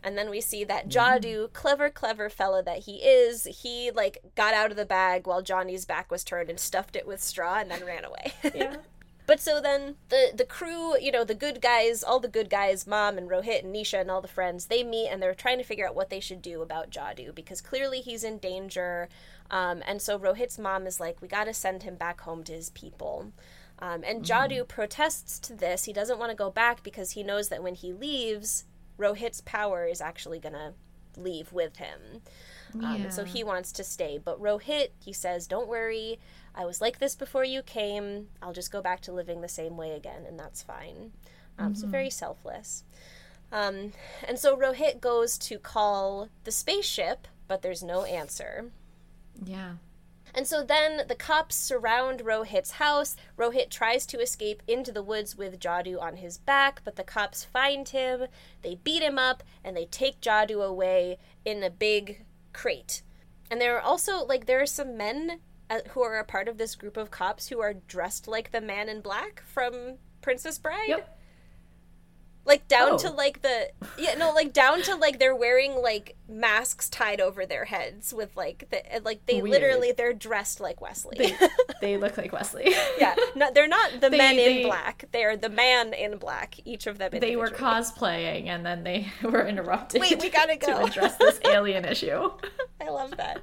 And then we see that Jadu, clever, clever fella that he is, he like got out of the bag while Johnny's back was turned and stuffed it with straw and then ran away. Yeah. But so then the the crew, you know, the good guys, all the good guys, Mom and Rohit and Nisha and all the friends, they meet and they're trying to figure out what they should do about Jadu because clearly he's in danger. Um, and so Rohit's mom is like, we got to send him back home to his people. Um, and Jadu protests to this. He doesn't want to go back because he knows that when he leaves, Rohit's power is actually going to leave with him. Um, and so he wants to stay. But Rohit, he says, Don't worry. I was like this before you came. I'll just go back to living the same way again, and that's fine. Um, So very selfless. Um, and so Rohit goes to call the spaceship, but there's no answer. Yeah. And so then the cops surround Rohit's house. Rohit tries to escape into the woods with Jadu on his back, but the cops find him. They beat him up and they take Jadu away in a big crate. And there are also like there are some men uh, who are a part of this group of cops who are dressed like the man in black from Princess Bride. Yep. Like down Oh. to like the yeah no like down to like they're wearing like masks tied over their heads with like the like they Weird. literally they're dressed like Wesley. They, they look like Wesley. yeah, no, they're not the They- men they- in black. They're the man in black. Each of them. They were cosplaying and then they were interrupted. Wait, we gotta go to address this alien issue. I love that.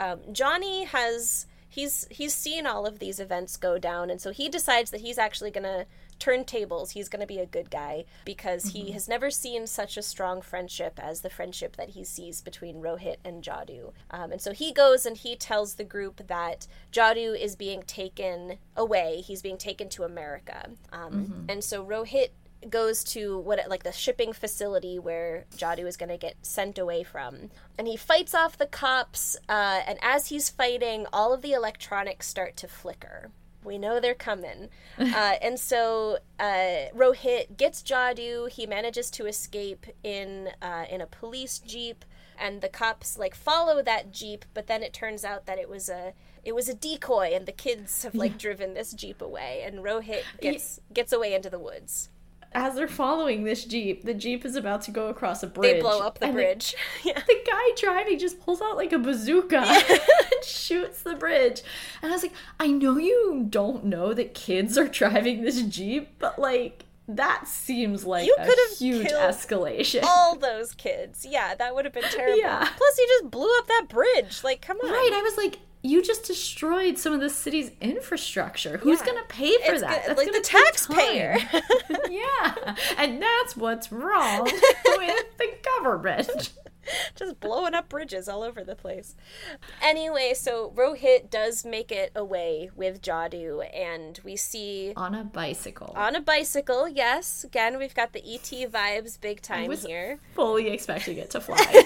Um, Johnny has he's he's seen all of these events go down, and so he decides that he's actually gonna turn tables. He's gonna be a good guy because he has never seen such a strong friendship as the friendship that he sees between Rohit and Jadu. Um, and so he goes and he tells the group that Jadu is being taken away. He's being taken to America. Um, And so Rohit goes to what like the shipping facility where Jadu is going to get sent away from, and he fights off the cops. Uh, and as he's fighting, all of the electronics start to flicker. We know they're coming, uh, and so uh, Rohit gets Jadu. He manages to escape in uh, in a police jeep, and the cops like follow that jeep. But then it turns out that it was a it was a decoy, and the kids have like driven this jeep away, and Rohit gets gets away into the woods. As they're following this jeep, the jeep is about to go across a bridge. They blow up the bridge. yeah. The, guy driving just pulls out like a bazooka and shoots the bridge. And I was like, I know you don't know that kids are driving this jeep, but like that seems like You a could have huge escalation. All those kids. Yeah, that would have been terrible. Yeah. Plus, you just blew up that bridge. Like, come on. Right, I was like, you just destroyed some of the city's infrastructure. Who's Yeah. gonna pay for It's that? go- That's like the taxpayer. yeah, and that's what's wrong with the government. just blowing up bridges all over the place. Anyway, so Rohit does make it away with Jadu, and we see On a bicycle. on a bicycle. Yes, again, we've got the ET vibes big time here. Fully expecting it to fly.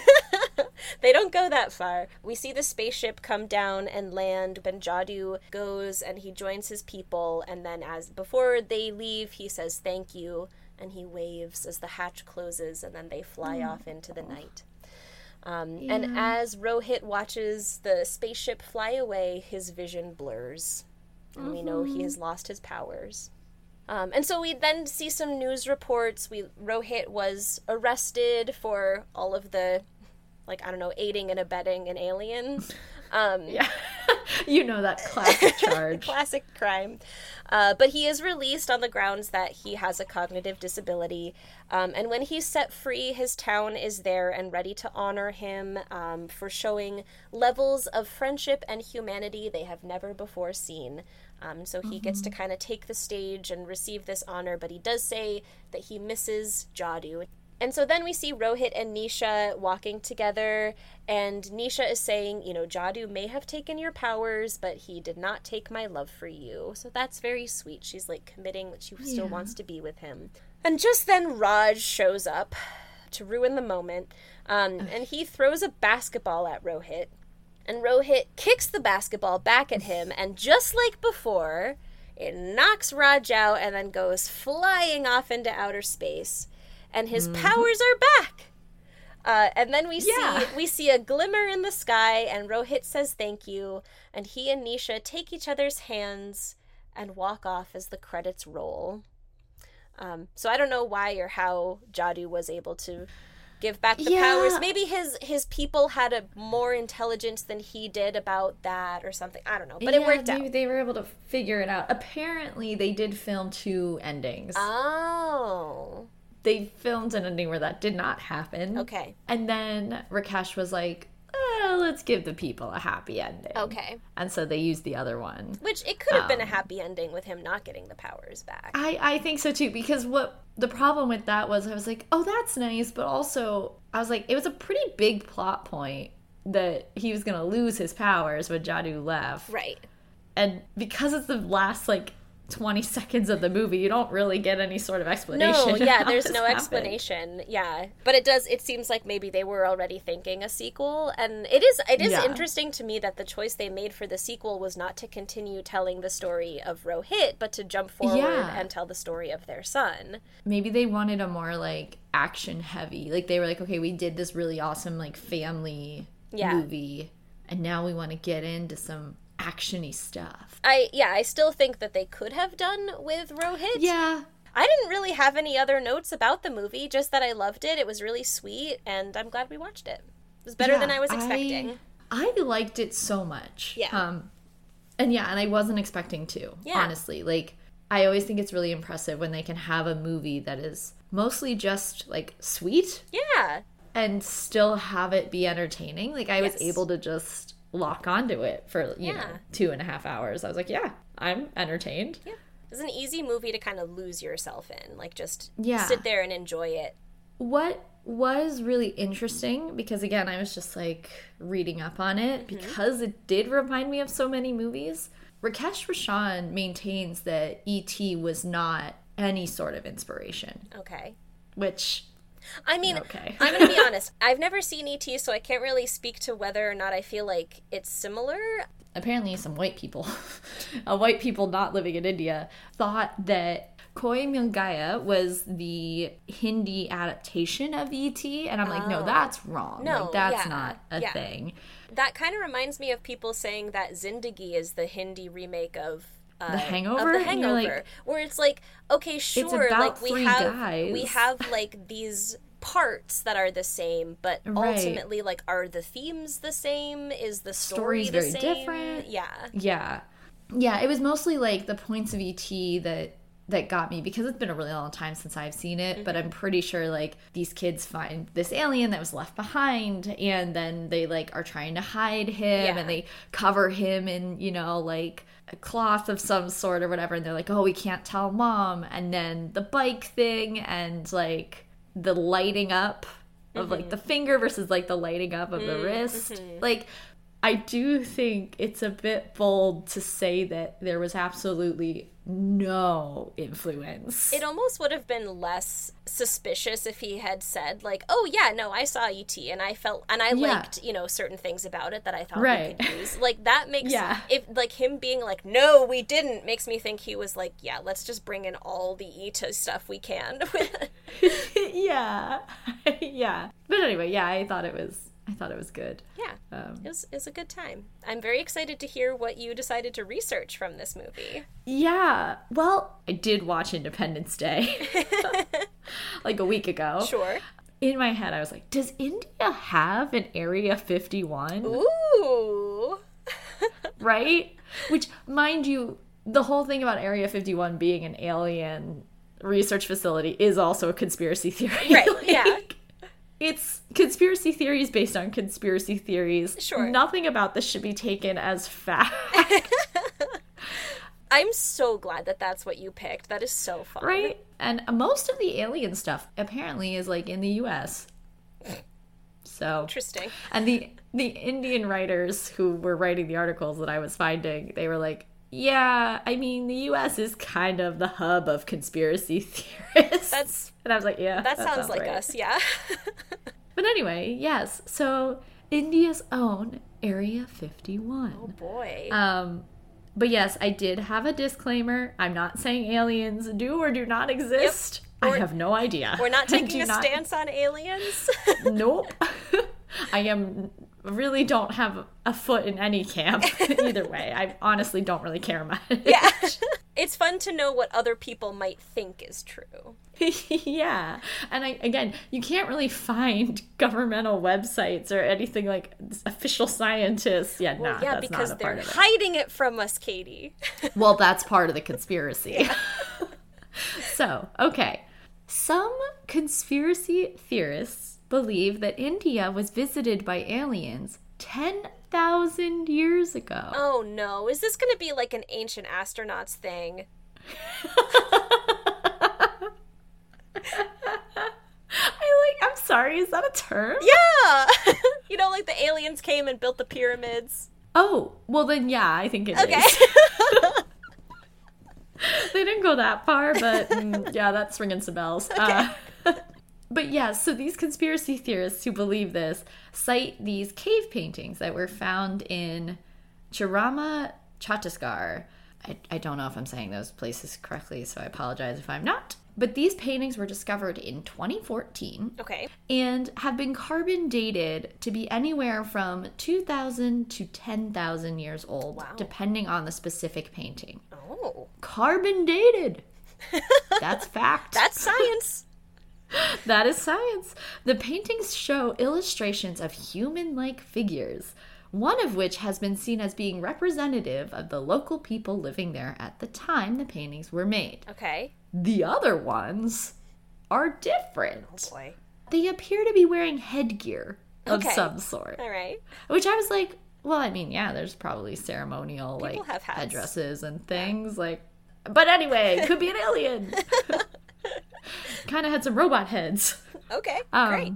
They don't go that far. We see the spaceship come down and land. Ben Jadu goes and he joins his people, and then as before they leave, he says thank you and he waves as the hatch closes, and then they fly off into the night. Um, And as Rohit watches the spaceship fly away, his vision blurs, and we know he has lost his powers. Um, and so we then see some news reports. We Rohit was arrested for all of the, like I don't know, aiding and abetting an alien. Um, yeah, you know that classic charge. classic crime. Uh, but he is released on the grounds that he has a cognitive disability. Um, and when he's set free, his town is there and ready to honor him um, for showing levels of friendship and humanity they have never before seen. Um, so he gets to kind of take the stage and receive this honor, but he does say that he misses Jadu. And so then we see Rohit and Nisha walking together, and Nisha is saying, you know, Jadu may have taken your powers, but he did not take my love for you. So that's very sweet. She's like committing that she still wants to be with him. And just then Raj shows up to ruin the moment, um, and he throws a basketball at Rohit. And Rohit kicks the basketball back at him, and just like before, it knocks Raj out and then goes flying off into outer space. And his powers are back. Uh, and then we Yeah. see we see a glimmer in the sky, and Rohit says thank you, and he and Nisha take each other's hands and walk off as the credits roll. Um, so I don't know why or how Jadu was able to give back the Yeah. powers. Maybe his his people had a more intelligence than he did about that or something. I don't know, but it worked maybe out. they were able to figure it out. Apparently, they did film two endings. Oh, they filmed an ending where that did not happen. okay, And then Rakesh was like, eh, let's give the people a happy ending. okay. And so they used the other one. Which it could have been a Um, happy ending with him not getting the powers back. I, I think so too, because what the problem with that was I was like, oh, that's nice. But also, I was like, it was a pretty big plot point that he was going to lose his powers when Jadu left. right. And because it's the last, like, 20 seconds of the movie, you don't really get any sort of explanation. No, yeah, there's no happened. explanation. Yeah. But it does it seems like maybe they were already thinking a sequel and it is it is Yeah. interesting to me that the choice they made for the sequel was not to continue telling the story of Rohit, but to jump forward Yeah. and tell the story of their son. maybe they wanted a more like action heavy like they were like okay we did this really awesome like family Yeah. movie and now we want to get into some actiony stuff I yeah, I still think that they could have done with Rohit. yeah I didn't really have any other notes about the movie, just that I loved it. It was really sweet and I'm glad we watched it. It was better than I was expecting. I, I liked it so much Yeah. um and yeah and i wasn't expecting to Yeah. honestly like i always think it's really impressive when they can have a movie that is mostly just like sweet yeah. and still have it be entertaining. Like I was able to just lock onto it for you know two and a half hours. I was like, yeah, I'm entertained. Yeah. It's an easy movie to kind of lose yourself in. Like just Yeah. sit there and enjoy it. What was really interesting because again, I was just like reading up on it Mm-hmm. because it did remind me of so many movies. Rakesh Roshan maintains that E.T. was not any sort of inspiration, Okay. which I mean, Okay. I'm going to be honest. I've never seen E.T., so I can't really speak to whether or not I feel like it's similar. apparently some white people, uh, white people not living in India, thought that Koi Mil Gaya was the Hindi adaptation of ET, and I'm like, no, Oh. that's wrong. No, like, that's yeah, not a yeah. thing. That kind of reminds me of people saying that Zindagi is the Hindi remake of. Uh, The Hangover? of the Hangover, like, where it's like, okay, sure, like we have guys. we have like these parts that are the same, but Right. ultimately, like, are the themes the same? Is the story Story's the very same? different. Yeah, Yeah, yeah. It was mostly like the points of ET that that got me because it's been a really long time since I've seen it. But Mm-hmm. I'm pretty sure like these kids find this alien that was left behind, and then they like are trying to hide him, Yeah. and they cover him in you know like a cloth of some sort or whatever, and they're like, oh, we can't tell mom, and then the bike thing and like the lighting up of like the finger versus like the lighting up of the wrist, like. I do think it's a bit bold to say that there was absolutely no influence. it almost would have been less suspicious if he had said like, "Oh yeah, no, I saw ET and I felt and I Yeah. liked you know certain things about it that I thought Right. we could use." Like that makes Yeah. if like him being like, "No, we didn't," makes me think he was like, "Yeah, let's just bring in all the ET stuff we can." yeah. yeah. But anyway, yeah, I thought it was I thought it was good. yeah. Um, It was, it was a good time. I'm very excited to hear what you decided to research from this movie. yeah. Well, I did watch Independence Day like a week ago. Sure. In my head I was like, does India have an Area 51? Ooh. right? Which, mind you, the whole thing about Area 51 being an alien research facility is also a conspiracy theory. Right, yeah. It's conspiracy theories based on conspiracy theories. Sure. Nothing about this should be taken as fact, I'm so glad that that's what you picked. That is so fun. right? And most of the alien stuff apparently is like in the US. So Interesting. And the the Indian writers who were writing the articles that I was finding, they were like, "Yeah, I mean, the U.S. is kind of the hub of conspiracy theorists." That's and I was like, "Yeah, that, sounds, like right." us, yeah. But anyway, yes. So India's own Area 51. oh boy. Um, but yes, I did have a disclaimer. I'm not saying aliens do or do not exist. I have no idea. We're not taking a not- stance on aliens. Nope. I am really don't have a foot in any camp either way. I honestly don't really care much. yeah. it's fun to know what other people might think is true. yeah. And I again, you can't really find governmental websites or anything like official scientists. Yeah, Well, nah, yeah, because they're of it. hiding it from us, Katie. Well, that's part of the conspiracy. so, okay. Some conspiracy theorists believe that India was visited by aliens 10,000 years ago. oh no, is this going to be like an ancient astronauts thing? I like, I'm sorry, is that a term? Yeah. you know, like the aliens came and built the pyramids. Oh, well then, yeah, I think it is. Okay. they didn't go that far, but mm, yeah, that's ringing some bells. Uh, but yeah, so these conspiracy theorists who believe this cite these cave paintings that were found in Chirama, Chhattisgarh. I, I don't know if I'm saying those places correctly, so I apologize if I'm not. But these paintings were discovered in 2014 okay. and have been carbon dated to be anywhere from 2,000 to 10,000 years old, Wow. depending on the specific painting Oh, carbon dated. That's fact. that's science. that is science. The paintings show illustrations of human like figures, one of which has been seen as being representative of the local people living there at the time the paintings were made. Okay. The other ones are different. Oh Boy. They appear to be wearing headgear of Okay. some sort, All right. which I was like, well, I mean, yeah, there's probably ceremonial like have hats. headdresses and things like but anyway, could be an alien. kind of had some robot heads. Okay. Um, Great.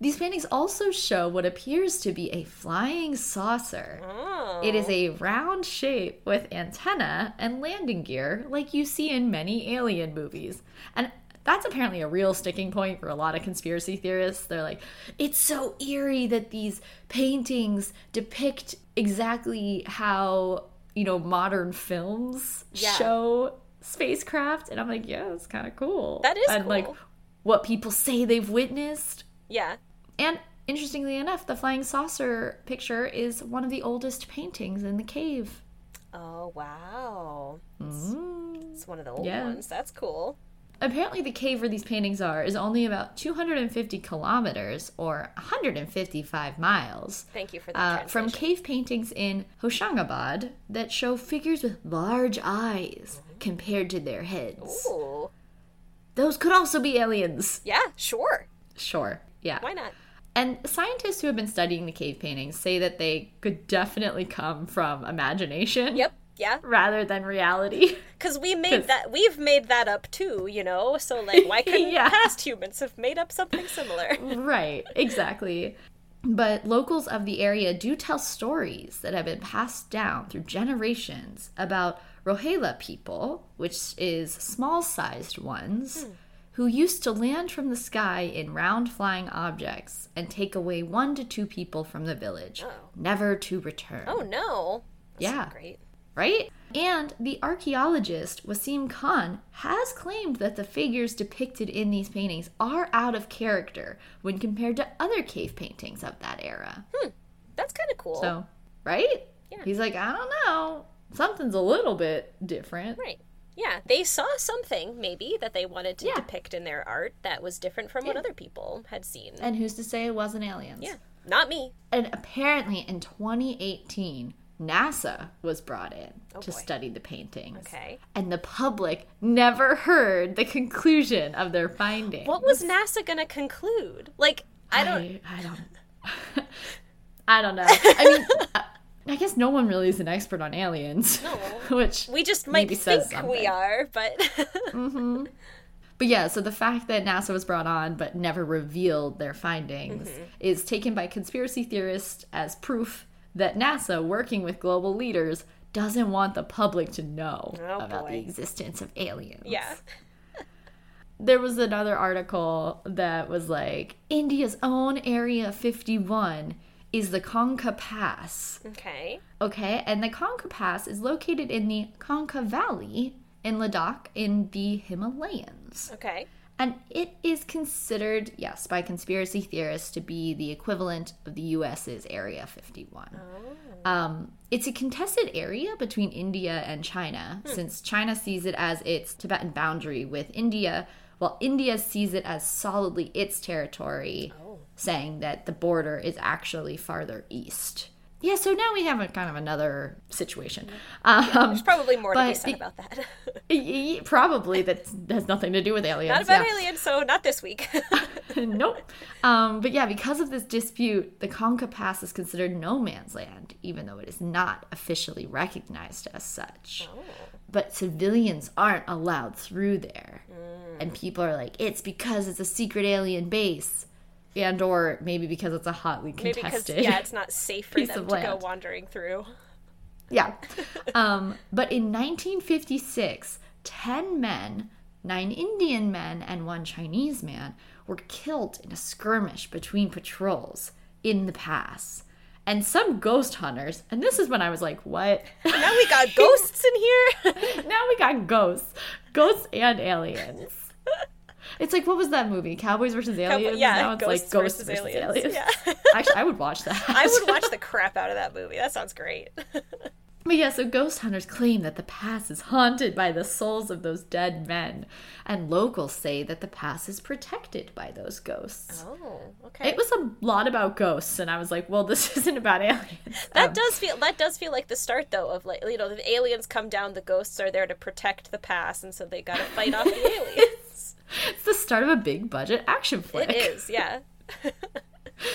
These paintings also show what appears to be a flying saucer. Oh. It is a round shape with antenna and landing gear, like you see in many alien movies. And that's apparently a real sticking point for a lot of conspiracy theorists. They're like, it's so eerie that these paintings depict exactly how, you know, modern films Yeah. show spacecraft. And I'm like, yeah, it's kind of cool. That is and like what people say they've witnessed. Yeah. And interestingly enough, the flying saucer picture is one of the oldest paintings in the cave. Oh wow. It's, it's one of the old Yeah. ones. That's cool. Apparently, the cave where these paintings are is only about 250 kilometers or 155 miles Thank you for the uh, from cave paintings in Hoshangabad that show figures with large eyes compared to their heads. Ooh. Those could also be aliens. Yeah. Sure. Sure, yeah. Why not? And scientists who have been studying the cave paintings say that they could definitely come from imagination. Yep. Yeah. rather than reality. Because we made 'Cause- that. We've made that up too. You know. So like, why couldn't Yeah. past humans have made up something similar? right, exactly. But locals of the area do tell stories that have been passed down through generations about Rohela people, which is small sized ones, hmm. who used to land from the sky in round flying objects and take away one to two people from the village, Oh. never to return. Oh no. That's Yeah. Great. right? And the archaeologist Wasim Khan has claimed that the figures depicted in these paintings are out of character when compared to other cave paintings of that era. Hmm. That's kind of cool. So, right? Yeah. He's like, I don't know. Something's a little bit different. Right. Yeah, they saw something maybe that they wanted to Yeah. depict in their art that was different from what other people had seen. And who's to say it wasn't aliens? yeah, not me. And apparently in 2018, NASA was brought in oh, to Oh, boy. study the paintings. Okay. And the public never heard the conclusion of their findings. What was NASA gonna conclude? Like, I don't. I, I don't. I don't know. I mean, I- guess no one really is an expert on aliens. No. Which We just might think we are, but But yeah, so the fact that NASA was brought on but never revealed their findings Mm-hmm. is taken by conspiracy theorists as proof that NASA, working with global leaders, doesn't want the public to know Oh, about boy. the existence of aliens. yeah. There was another article that was like India's own Area 51 is the Kongka Pass. Okay. Okay, and the Kongka Pass is located in the Kongka Valley in Ladakh in the Himalayas. Okay. And it is considered, yes, by conspiracy theorists to be the equivalent of the US's Area 51. Um, it's a contested area between India and China, since China sees it as its Tibetan boundary with India, while India sees it as solidly its territory, saying that the border is actually farther east. Yeah, so now we have a kind of another situation. Um, There's probably more to be said about that. probably that has nothing to do with aliens. Not about yeah. aliens, so not this week. nope. Um, but yeah, because of this dispute, the Kongka Pass is considered no man's land, even though it is not officially recognized as such. But civilians aren't allowed through there. And people are like, it's because it's a secret alien base. And or maybe because it's a hotly Maybe because contested. yeah, it's not safe for them to go wandering through. Yeah. Um, but in 1956, 10 men, nine Indian men, and one Chinese man were killed in a skirmish between patrols in the pass. And some ghost hunters, and this is when I was like, what? Now we got ghosts in here. now we got ghosts. Ghosts and aliens. It's like, what was that movie? Cowboys versus aliens? yeah, now it's like ghosts ghosts versus versus, aliens. aliens. Yeah. Actually, I would watch that. I would watch the crap out of that movie. That sounds great. But yeah, so ghost hunters claim that the pass is haunted by the souls of those dead men, and locals say that the pass is protected by those ghosts. Oh, okay. It was a lot about ghosts, and I was like, well, this isn't about aliens. that Um, does feel that does feel like the start though of like you know the aliens come down, the ghosts are there to protect the pass, and so they got to fight off the aliens. It's the start of a big budget action flick. It is, yeah.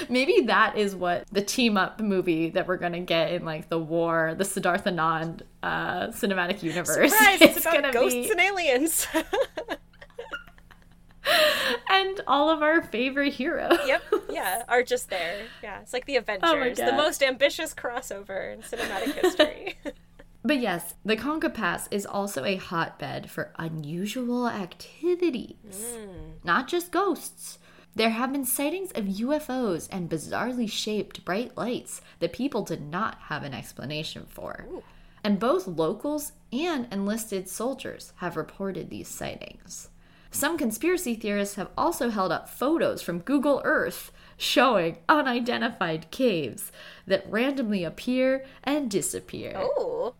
Maybe that is what the team up movie that we're gonna get in like the war, the Siddhartha Anand uh, cinematic universe. Surprise! It's, about gonna ghosts be- and aliens. and all of our favorite heroes. yep, yeah, are just there. Yeah, it's like the Avengers, Oh the most ambitious crossover in cinematic history. But yes, the Kongka Pass is also a hotbed for unusual activities, hmm. not just ghosts. There have been sightings of UFOs and bizarrely shaped bright lights that people did not have an explanation for. And both locals and enlisted soldiers have reported these sightings. Some conspiracy theorists have also held up photos from Google Earth showing unidentified caves that randomly appear and disappear. oh,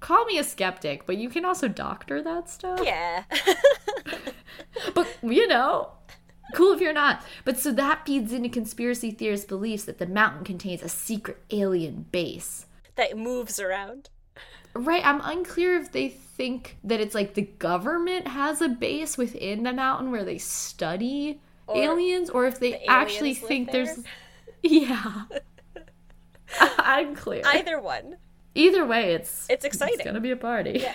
Call me a skeptic, but you can also doctor that stuff. yeah. But, you know, cool if you're not. But so that feeds into conspiracy theorists' beliefs that the mountain contains a secret alien base. that moves around. Right, I'm unclear if they think that it's like the government has a base within the mountain where they study aliens, or if they the actually think there? there's. Yeah. I'm clear. Either one. Either way, it's It's exciting. It's gonna be a party.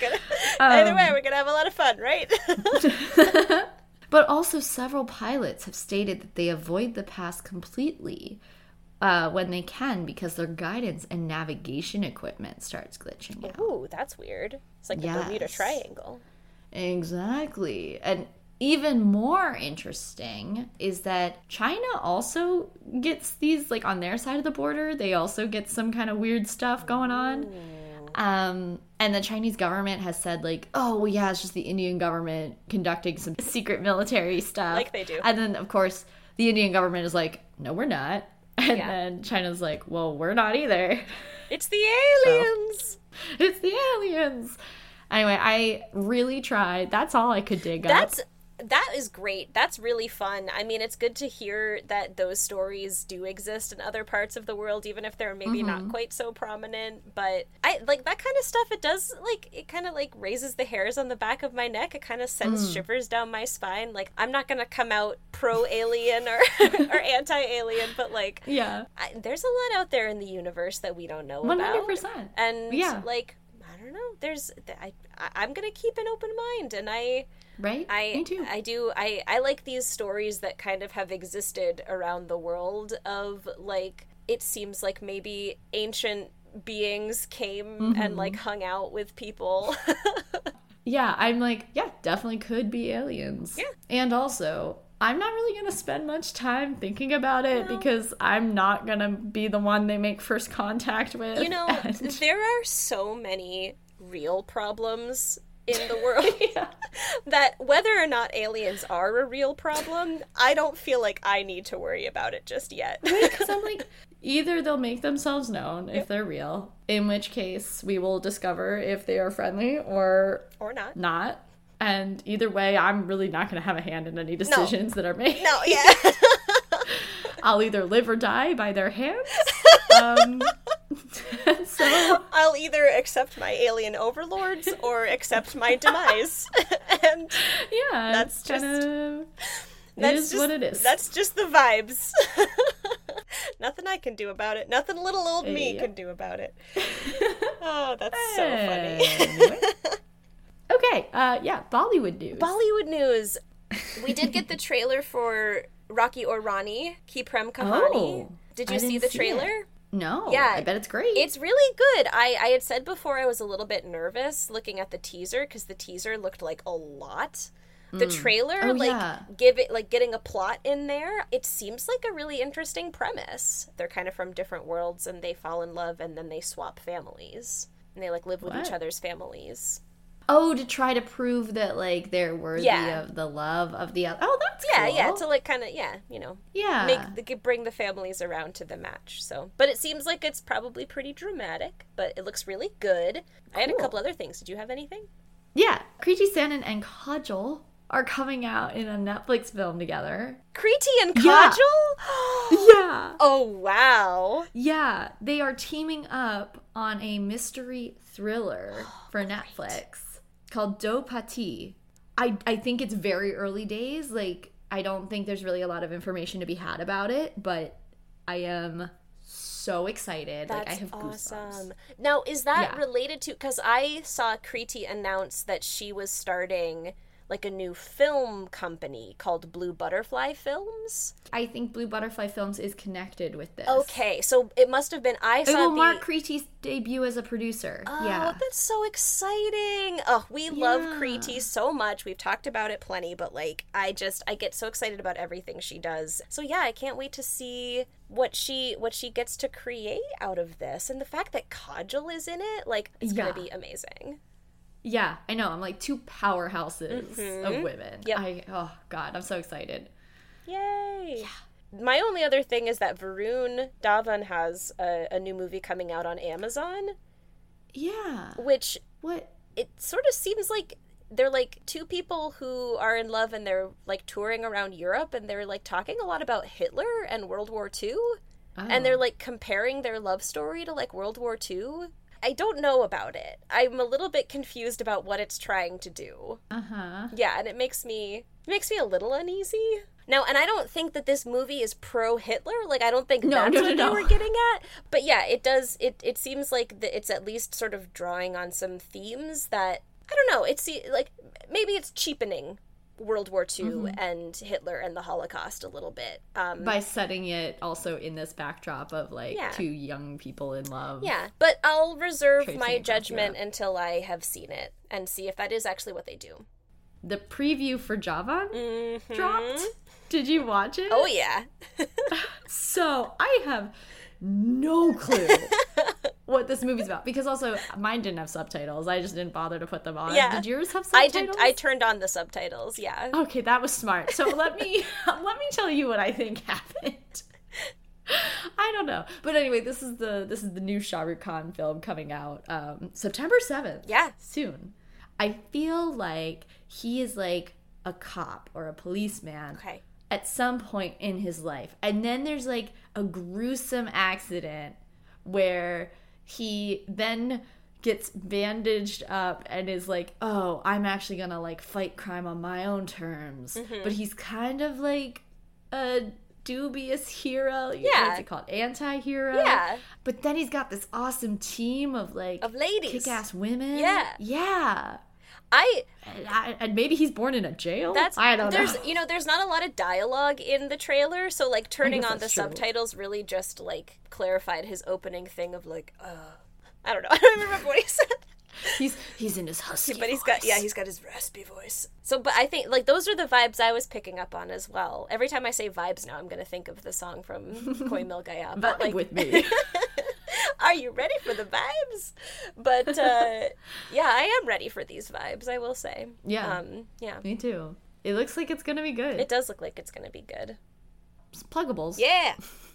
Gonna- Either Um, way, we're gonna have a lot of fun, right? But also, several pilots have stated that they avoid the pass completely uh, when they can because their guidance and navigation equipment starts glitching out. Ooh, that's weird. It's like the Bermuda Triangle. Exactly. And even more interesting is that China also gets these, like on their side of the border, they also get some kind of weird stuff going on. Um, and the Chinese government has said, like, oh, well, yeah, it's just the Indian government conducting some secret military stuff. Like they do. And then, of course, the Indian government is like, no, we're not. And Yeah. then China's like, well, we're not either. It's the aliens. it's the aliens. Anyway, I really tried. That's all I could dig up. That's great. That's really fun. I mean, it's good to hear that those stories do exist in other parts of the world, even if they're maybe Mm-hmm. not quite so prominent. But I like that kind of stuff. It does like it kind of like raises the hairs on the back of my neck. It kind of sends Mm. shivers down my spine. Like I'm not gonna come out pro alien or or anti alien, but like Yeah. I, there's a lot out there in the universe that we don't know One about. hundred percent. And Yeah. like I don't know. There's I, I I'm gonna keep an open mind, and I. Right? I Me too. I do I I like these stories that kind of have existed around the world of like it seems like maybe ancient beings came Mm-hmm. and like hung out with people. yeah, I'm like, yeah, definitely could be aliens. Yeah. And also, I'm not really gonna spend much time thinking about it because I'm not gonna be the one they make first contact with. you know, and- there are so many real problems in the world that whether or not aliens are a real problem, I don't feel like I need to worry about it just yet. Because I'm like, either they'll make themselves known if they're real, in which case we will discover if they are friendly or or not. not. And either way, I'm really not going to have a hand in any decisions that are made. No, yeah. I'll either live or die by their hands. Um, so I'll either accept my alien overlords or accept my demise. and yeah, That's just kind of that's is just, what it is. That's just the vibes. Nothing I can do about it. Nothing little old me Yeah. can do about it. Oh, that's so funny. Okay, uh, yeah, Bollywood news. Bollywood news. We did get the trailer for Rocky Aur Rani, Ki Prem Kahani. Oh, did you see the see trailer? it. No, Yeah. I bet it's great. It's really good. I, I had said before I was a little bit nervous looking at the teaser because the teaser looked like a lot. The mm. trailer, Oh, like yeah. give it like getting a plot in there. It seems like a really interesting premise. They're kind of from different worlds and they fall in love and then they swap families and they like live with each other's families. Oh, to try to prove that like they're worthy Yeah. of the love of the other. Oh, that's Yeah, cool. yeah, to like kind of yeah, you know, yeah. make the, bring the families around to the match. So, but it seems like it's probably pretty dramatic, but it looks really good. I had a couple other things. Did you have anything? yeah, Kriti Sanon and Kajol are coming out in a Netflix film together. Kriti and Yeah. Kajol? Yeah. oh wow. Yeah, they are teaming up on a mystery thriller for Netflix called Do Patti. I I think it's very early days. Like I don't think there's really a lot of information to be had about it, but I am so excited. like I That's have awesome. goosebumps. Now, is that Yeah. related to cuz I saw Kriti announce that she was starting like a new film company called Blue Butterfly Films? I think Blue Butterfly Films is connected with this. Okay, so it must have been I It saw will the mark Kriti's debut as a producer. Oh, yeah. that's so exciting. Oh, we love Yeah. Kriti so much. We've talked about it plenty, but like I just I get so excited about everything she does. So yeah, I can't wait to see what she what she gets to create out of this. And the fact that Kajol is in it, like it's Yeah. going to be amazing. Yeah, I know. I'm like two powerhouses of mm-hmm. women. Yeah. I oh god, I'm so excited. Yay. Yeah. My only other thing is that Varun Dhawan has a, a new movie coming out on Amazon, Yeah. which What? it sort of seems like they're like two people who are in love and they're like touring around Europe and they're like talking a lot about Hitler and World War II and they're oh. like comparing their love story to like World War II. I don't know about it. I'm a little bit confused about what it's trying to do. Uh huh. Yeah, and it makes me it makes me a little uneasy. Now, and I don't think that this movie is pro Hitler. Like, I don't think No, that's no, what no, they were getting at. But yeah, it does. It it seems like that it's at least sort of drawing on some themes that I don't know. It's like maybe it's cheapening World War II Mm-hmm. and Hitler and the Holocaust a little bit. Um, By setting it also in this backdrop of like Yeah. two young people in love. yeah, but I'll reserve my judgment until I have seen it and see if that is actually what they do. The preview for Jawan Mhm. dropped. Did you watch it? Oh yeah. So I have no clue what this movie's about because also mine didn't have subtitles. I just didn't bother to put them on. Yeah. Did yours have subtitles? I did. I turned on the subtitles. Yeah. Okay, that was smart. So let me let me tell you what I think happened. I don't know, but anyway, this is the this is the new Shah Rukh Khan film coming out um, September seventh. Yeah. soon. I feel like he is like a cop or a policeman Okay. at some point in his life, and then there's like a gruesome accident where he then gets bandaged up and is like, "Oh, I'm actually gonna like fight crime on my own terms." Mm-hmm. But he's kind of like a dubious hero. Yeah. What's it called? Anti-hero. Yeah. But then he's got this awesome team of like Of ladies. kick-ass women. Yeah. Yeah. I And, maybe he's born in a jail. that's I don't know. there's know. you know there's not a lot of dialogue in the trailer, so like turning on the true. subtitles really just like clarified his opening thing of like uh I don't know. I don't remember what he said. He's he's in his husky. But he's got yeah, he's got his raspy voice. So but I think like those are the vibes I was picking up on as well. Every time I say vibes now, I'm gonna think of the song from Koi Mil Gaya. But Vibe like with me. Are you ready for the vibes? But uh, yeah, I am ready for these vibes. I will say. Yeah. Um, yeah. Me too. It looks like it's gonna be good. It does look like it's gonna be good. Pluggables. Yeah.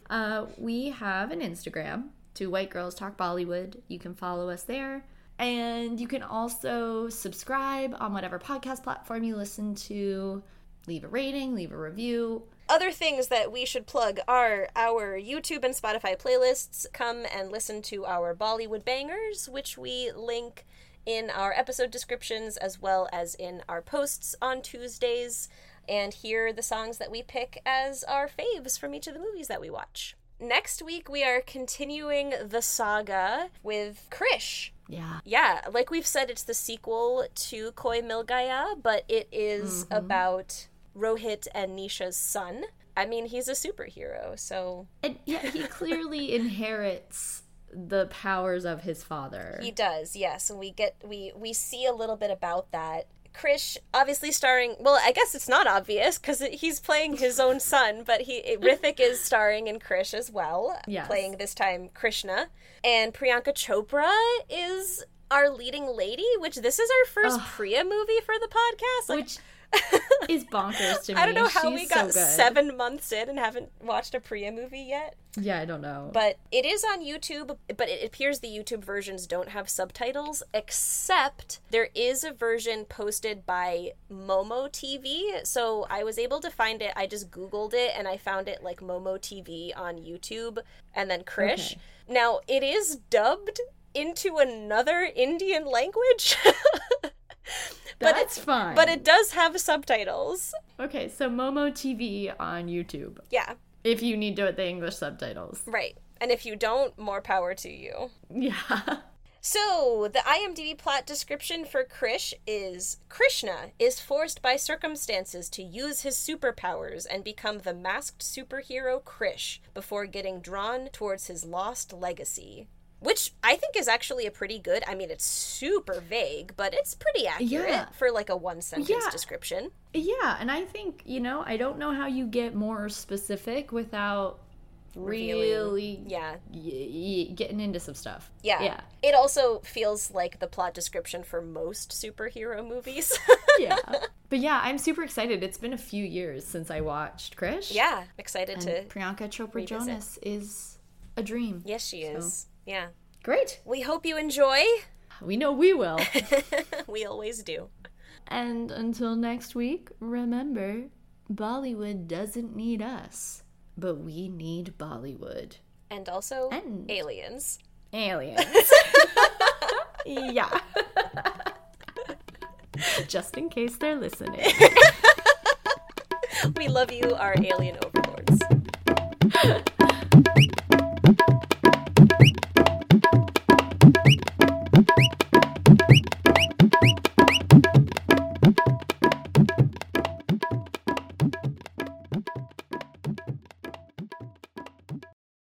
Uh, we have an Instagram, Two White Girls Talk Bollywood. You can follow us there. And you can also subscribe on whatever podcast platform you listen to. Leave a rating, leave a review. Other things that we should plug are our YouTube and Spotify playlists. Come and listen to our Bollywood bangers, which we link in our episode descriptions as well as in our posts on Tuesdays, and hear the songs that we pick as our faves from each of the movies that we watch. Next week, we are continuing the saga with Krrish. Yeah. Yeah, like we've said, it's the sequel to Koi Mil Gaya, but it is mm-hmm. about Rohit and Nisha's son. I mean, he's a superhero, so And yeah, he clearly inherits the powers of his father. he does. Yes, and we get we we see a little bit about that. Krrish, obviously starring. Well, I guess it's not obvious because he's playing his own son, but he Hrithik is starring in Krrish as well, Yes. playing this time Krishna, and Priyanka Chopra is our leading lady. Which this is our first Priya movie for the podcast. Like, which is bonkers to me. I don't know how She's we got so seven months in and haven't watched a Priya movie yet. Yeah, I don't know. But it is on YouTube, but it appears the YouTube versions don't have subtitles, except there is a version posted by Momo TV. So I was able to find it. I just Googled it and I found it like Momo TV on YouTube and then Krrish. Okay. Now it is dubbed into another Indian language. but it's fine. But it does have subtitles. okay, so Momo TV on YouTube. Yeah, If you need to the English subtitles. right. And if you don't, more power to you. Yeah. So, the IMDb plot description for Krrish is Krishna is forced by circumstances to use his superpowers and become the masked superhero Krrish before getting drawn towards his lost legacy. Which I think is actually a pretty good. I mean, it's super vague, but it's pretty accurate Yeah. for like a one sentence Yeah. description. Yeah, and I think, you know, I don't know how you get more specific without really Yeah. y- y- getting into some stuff. Yeah. Yeah. It also feels like the plot description for most superhero movies. Yeah. but yeah, I'm super excited. It's been a few years since I watched Krrish. yeah, excited And to. Priyanka Chopra revisit. Jonas is a dream. Yes, she is. Yeah. Great. We hope you enjoy. We know we will. we always do. and until next week, remember Bollywood doesn't need us, but we need Bollywood. And also And- aliens. Aliens. yeah. Just in case they're listening. We love you, our alien overlords.